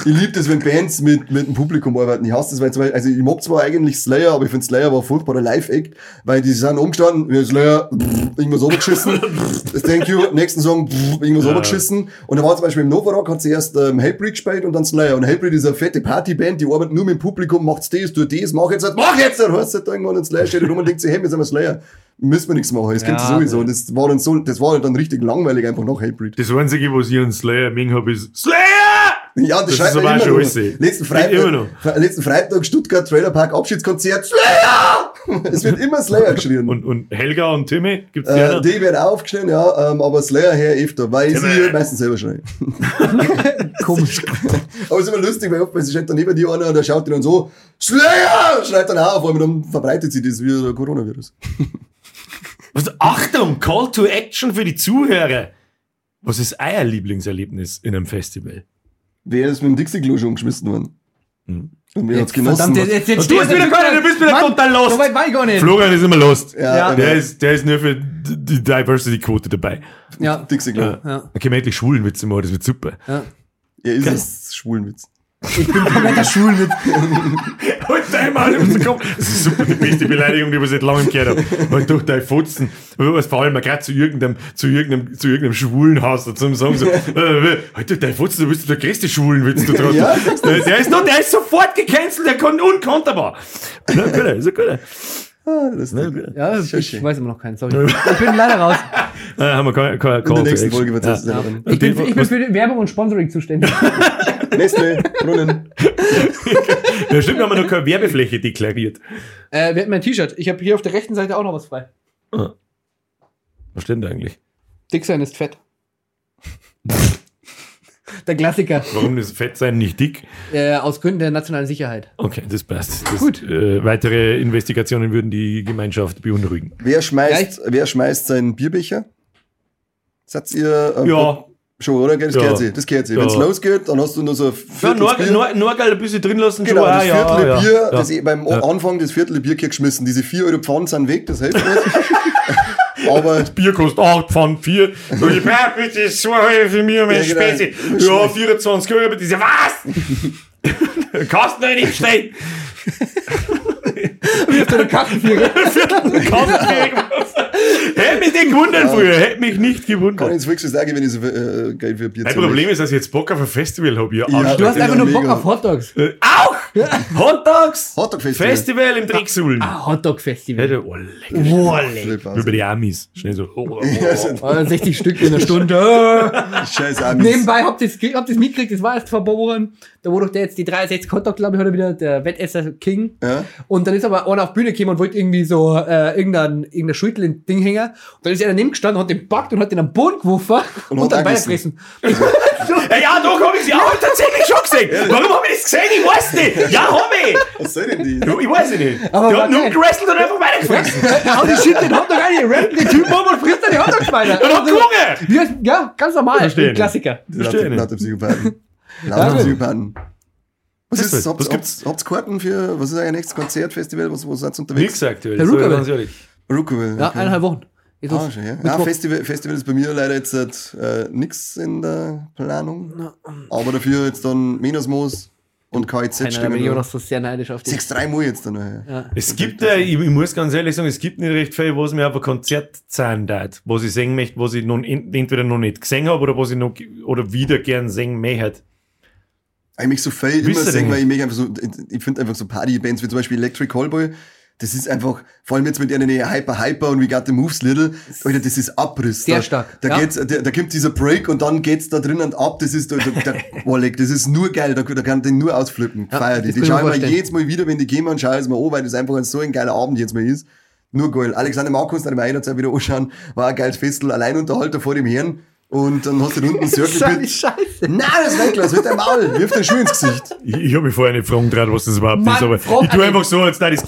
ich, ich liebe das, wenn Bands mit, mit dem Publikum arbeiten. Ich hasse das, weil zum Beispiel, also ich mag zwar eigentlich Slayer, aber ich finde Slayer war ein furchtbarer Live-Act, weil die sind umgestanden, wir Slayer, irgendwas runtergeschissen, thank you, nächsten Song, irgendwas Ja. runtergeschissen. Und da war zum Beispiel im Novarock, hat sie erst ähm, Hatebreed gespielt und dann Slayer. Und Hatebreed ist eine fette Partyband, die arbeitet nur mit dem Publikum, macht das, tut das, mach jetzt, halt, mach jetzt, dann hörst du halt irgendwann und Slayer steht rum und denkt sich, hey, wir sind ein Slayer. Müssen wir nichts machen, das kennt Ja. ihr sowieso. Und das war dann so, das war dann richtig langweilig einfach nach Hatebreed. Das Einzige, was ich an Slayer mengen habe, ist Slayer! Ja, das, Das schreibt ist man aber auch immer schon noch. alles. Letzten Geht immer noch. Freitag, letzten Freitag Stuttgart Trailer Park Abschiedskonzert. Slayer! Es wird immer Slayer geschrien. Und, und Helga und Timmy, gibt's die äh, auch? die werden aufgeschrien, ja, ähm, aber Slayer her öfter, weil Timmy. sie meistens selber schreien. Komisch. Aber es ist immer lustig, weil oftmals steht dann neben dir einer und der schaut dir dann so, Slayer! Schreit dann auch auf, aber dann verbreitet sich das wie der Coronavirus. Was, Achtung, Call to Action für die Zuhörer. Was ist euer Lieblingserlebnis in einem Festival? Wer ist mit dem Dixie-Klo schon geschmissen worden? Hm. Und wer hat's genossen? Verdammt, jetzt, jetzt, jetzt Und du bist wieder keiner, du bist wieder Mann, total lost. So weit war ich gar nicht. Florian ist immer lost. ja, Ja. Der ist, der ist nur für die Diversity-Quote dabei. Ja. Dixie-Klo. Ja. Ja. Da können wir endlich schwulen Witze machen, das wird super. Ja. Er ist es, Schwulenwitz. Ich bin kompletter Schulwitz. Halt einmal im Kopf. Das ist super, die beste Beleidigung, die ich seit langem gehört habe. Halt durch dein Fotzen. Was vor allem gerade zu irgendeinem, zu irgendeinem, zu irgendeinem schwulen Haus dazu sagen so, äh, halt durch dein Fotzen, du bist der größte Schwulenwitz, du Trottel. Ja. der, der ist noch, der ist sofort gecancelt, der kann unkonterbar. Na, gut, ist ja gut. Ah, das ist gut. Ja, Schön, ich schön. weiß immer noch keinen, sorry. Ich bin leider raus. Äh, haben wir kein, kein In der nächsten. Folge wird das ja. Ja. Ich bin, ich bin für Werbung und Sponsoring zuständig. Nestle, Brunnen. Ja, stimmt, wir haben noch keine Werbefläche deklariert. äh, wir hatten mein T-Shirt. Ich habe hier auf der rechten Seite auch noch was frei. Was stimmt eigentlich? Dick sein ist fett. der Klassiker. Warum ist Fett sein nicht dick? Äh, aus Gründen der nationalen Sicherheit. Okay, das passt. Das, Gut. Äh, weitere Investigationen würden die Gemeinschaft beunruhigen. Wer schmeißt, wer schmeißt seinen Bierbecher? Seid ihr ähm, Ja, schon, oder? Das Ja. gehört sie. Das gehört sie. Ja. Wenn es losgeht, dann hast du nur so ein ja Viertel nur, Bier. nur, nur geil ein bisschen drin lassen. Genau, schon, das ah, ja, Viertel ja, Bier, ja. das beim Ja. Anfang das Viertel Bier geschmissen. Diese 4 Euro Pfannen sind weg, das hilft nicht. Aber Bier kostet 8 Pfand 4. Und ich brauch bitte so viel für mich und meine Ja, genau. Späße. Ja, 24 Euro, aber diese, was? Kannst du nicht stehen. Der. Kannst du irgendwas? Hätte mich nicht gewundert früher. Hätte mich nicht kann gewundert. ich ins Volksfest sagen, wenn ich so äh, Geld für Bier Mein. Problem ist, dass ich jetzt Bock auf ein Festival habe. Ja, Ja, Du hast Ja, einfach nur Bock auf Hotdogs. Äh, Auch! Hotdogs! Hotdog-Festival. Festival im Drecksuln. Ah, Hotdog-Festival. Hätte, oh, lecker. Boah, lecker. Über die Amis. Schnell so. Oh, oh, Ja, oh. sind Oh, 60 Stück in einer Stunde. Scheiß Amis. Nebenbei habt ihr ihr's mitgekriegt, das war erst vor Wochen. Da wurde doch der jetzt die 63 Hotdog, glaube ich, heute wieder der Wettesser King. Ja? Und dann ist aber einer auf die Bühne gekommen und wollte irgendwie so äh, irgendein, irgendein Schüttel in Ding hängen. Und dann ist er daneben gestanden, hat den packt und hat den am Boden geworfen und, hat dann weitergefressen. Äh, ja, da habe ich sie auch tatsächlich schon gesehen. Warum habe ich das gesehen? Ich weiß nicht. Ja, habe ich. Was soll denn die? Ich weiß es nicht. Aber Die war haben nur gewrestelt und einfach weitergefressen. Hau die Shit den Hotdog rein, rappt den Typen um und frisst dann die Hotdogs weiter. Und hat gewungen. Wie heißt- Ja, ganz normal. Verstehe Ein nicht. Klassiker. Verstehe Lauter nicht. lauter Psychopathen. Ja, Lauter gut. Psychopathen. Was Das ist, wird- habt, habt Karten für, was ist euer nächstes Konzertfestival? Was, wo seid ihr unterwegs? gesagt, Der so Rookable. ganz ehrlich. Rookable. Ja, eineinhalb Wochen. Jetzt Ah, schon, ja. ja Mittwoch. Festival, Festival ist bei mir leider jetzt äh, nichts in der Planung. Aber dafür jetzt dann Minosmos und KIZ Keiner, bin ich so sehr neidisch auf dich. Sechs, drei Mal jetzt dann noch. Ja. Ja. Es gibt, äh, ich, ich muss ganz ehrlich sagen, es gibt nicht recht viel, was mir auf ein Konzert zahlen darf, was ich singen möchte, was ich in- entweder noch nicht gesehen habe oder was ich noch oder wieder gern singen möchte. Ich mich so viel immer singen, weil ich mich einfach so, ich finde einfach so Partybands wie zum Beispiel Electric Callboy, das ist einfach, vor allem jetzt mit einer Hyper Hyper und We Got the Moves Little, Alter, das ist Abriss. Sehr da, stark, Da, ja. geht's, da, da kommt dieser Break und dann geht's da drinnen ab, das ist, da, da, Oleg, das ist nur geil, da, da kann den nur ausflippen, Ja, feier die. Die kann ich mir jedes Mal wieder, wenn die gehen und schauen es mal an, weil das einfach ein so ein geiler Abend jetzt mal ist. Nur geil. Alexander Markus, dann einer Zeit wieder anschauen, war ein geiles Festel, Alleinunterhalter vor dem Herrn. Und dann hast du unten ein Circle Scheiße, Pit. Scheiße. Nein, das ist weglassen, mit deinem Maul, wirf den Schuh ins Gesicht. Ich, ich habe mich vorher nicht fragen traut, was das überhaupt Mann, ist, aber frag ich tue einfach so, als da das.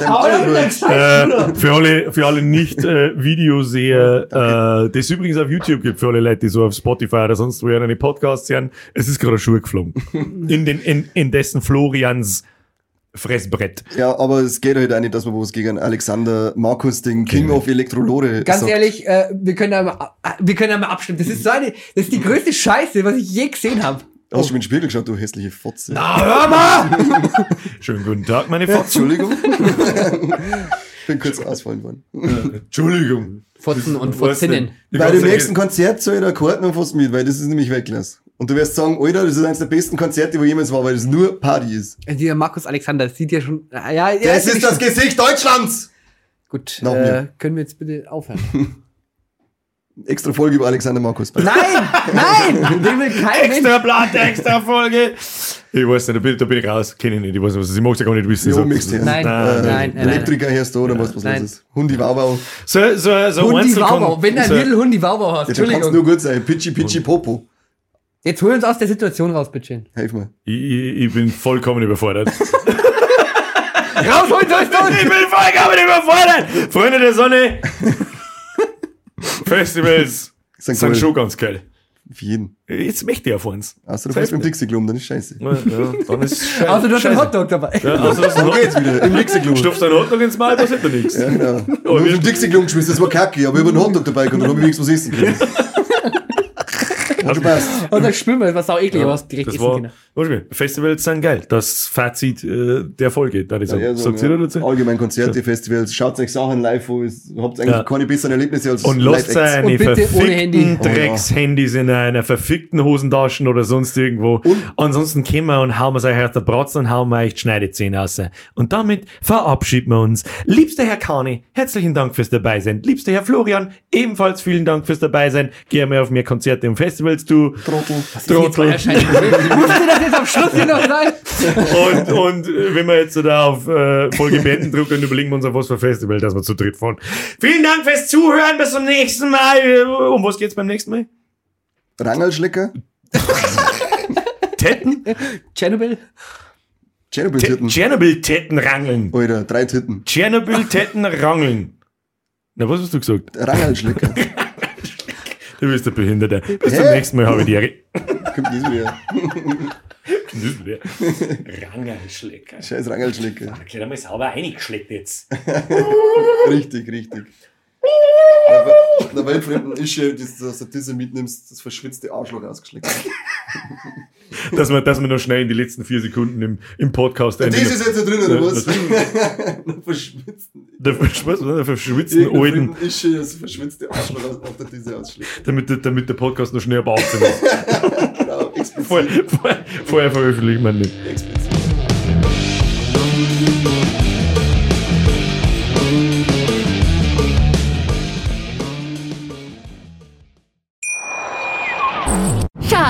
Dein Bruder. äh, für alle, für alle nicht äh, Videoseher, äh, das übrigens auf YouTube gibt, für alle Leute, die so auf Spotify oder sonst wo eine Podcasts hören, es ist gerade ein Schuh geflogen. In den, in, in dessen Florians Fressbrett. Ja, aber es geht halt auch nicht, dass man was gegen Alexander Markus, den King Genau. of Elektrolore Ganz sagt. ehrlich, äh, wir können da mal, äh, wir können da mal abstimmen. Das ist so eine, das ist die größte Scheiße, was ich je gesehen habe. Hast du mir in den Spiegel geschaut, du hässliche Fotze? Hör mal! Schönen guten Tag, meine Fotzen. Entschuldigung. Bin kurz ausfallen worden. Entschuldigung. Fotzen und? Fotzinnen. Bei dem nächsten Konzert soll ich der Karten noch fast mit, weil das ist nämlich weglass. Und du wirst sagen, Alter, das ist eines der besten Konzerte, wo jemals war, weil das nur Party ist. Dieser Markus Alexander, das sieht ja schon, äh, ja, ja. Das ist das schon- Gesicht Deutschlands! Gut, Noch äh, können wir jetzt bitte aufhören? Extra Folge über Alexander Markus. nein, nein, den will kein. Extra Blatt, extra Folge. Ich weiß nicht, da bin, da bin ich raus. Kenn ich nicht. Ich weiß nicht, was das ist. Ich mag ja gar nicht wissen. Jo, So-. Nein, Äh, nein, nein, nein. Elektriker herst du oder was, was Nein. los ist? Hundi Wauwau. So, so, so Hundi Wauwau, wenn du ein so- Little Hundi Wauwau hast, Ja, da kann es Entschuldigung. nur gut sein. Pitchy, pitchy, popo. Jetzt hol uns aus der Situation raus, bitte. Helf mir. Ich, ich, ich bin vollkommen überfordert. Raus, hol uns aus ich bin vollkommen überfordert! Freunde der Sonne! Festivals St. sind schon ganz geil. Für jeden. Jetzt möchte ich auf uns. Außer du fährst mit dem Dixie-Klum, dann ist scheiße. Ja, ja, dann ist scheiße. Außer du hast einen. Hotdog dabei. Ja, also das Wo geht's wieder? Im Dixie-Klum. Stopfst einen Hotdog ins Mal, passiert da nichts. Ja, genau. Oh, Und wir- mit dem Dixie-Klum geschmissen, das war kacke, aber ich habe einen Hotdog dabei gehabt, dann habe ich wenigstens was essen können. Passt. Und dann schwimmen wir, das war sau eklig, aber hast direkt das essen war, können. Beispiel, Festivals sind geil. Das Fazit äh, der Folge. Da ist Ja, ja, so, ihr ja. dazu? Allgemein Konzerte, Festivals, schaut euch Sachen live an, es- habt eigentlich Ja. keine besseren Erlebnisse als Und lasst Und bitte ohne Handy. verfickten Oh, ja. Dreckshandys in einer verfickten Hosentaschen oder sonst irgendwo. Ansonsten kommen wir und hauen wir euch aus der Bratzen und hauen wir euch die Schneidezähne raus. Und damit verabschieden wir uns. Liebster Herr Kani, herzlichen Dank fürs Dabeisein. Liebster Herr Florian, ebenfalls vielen Dank fürs Dabeisein. Geh mehr auf mehr Konzerte und Festivals, du Trottel. Trottel. Musst du das jetzt am Schluss hier noch sein? Und, und äh, wenn wir jetzt da auf äh, Folge beenden drücken, dann überlegen wir uns auf was für Festival, dass wir zu dritt fahren. Vielen Dank fürs Zuhören. Bis zum nächsten Mal. Äh, Um was geht's beim nächsten Mal? Rangelschlecker, Tetten? Tschernobyl? Tschernobyl-Titten. Tschernobyl-Tetten rangeln. Alter, drei Titten. Tschernobyl-Tetten rangeln. Na, was hast du gesagt? Rangelschlecker. Du bist der Behinderte. Bis zum nächsten Mal habe ich die Re Kommt das wieder. Rangelschlecker. Scheiß Rangelschlecker. Erklär mal sauber eingeschleckt jetzt. Richtig, richtig. Der, der Weltfremden ist das, dass du das mitnimmst, das verschwitzte Arschloch ausgeschleckt. Dass wir, dass wir noch schnell in die letzten vier Sekunden im, im Podcast Das ist jetzt da drin, oder Ja, was? Der verschwitzten. Der, verschwitz- der verschwitzten Alten, ist schon das verschwitzte Arschloch aus, auf der Diese ausschlägt. damit, der- damit der Podcast noch schnell beaufsinnen ist. Genau, explizit. Vorher, vorher, vorher veröffentlichen wir nicht. explizit.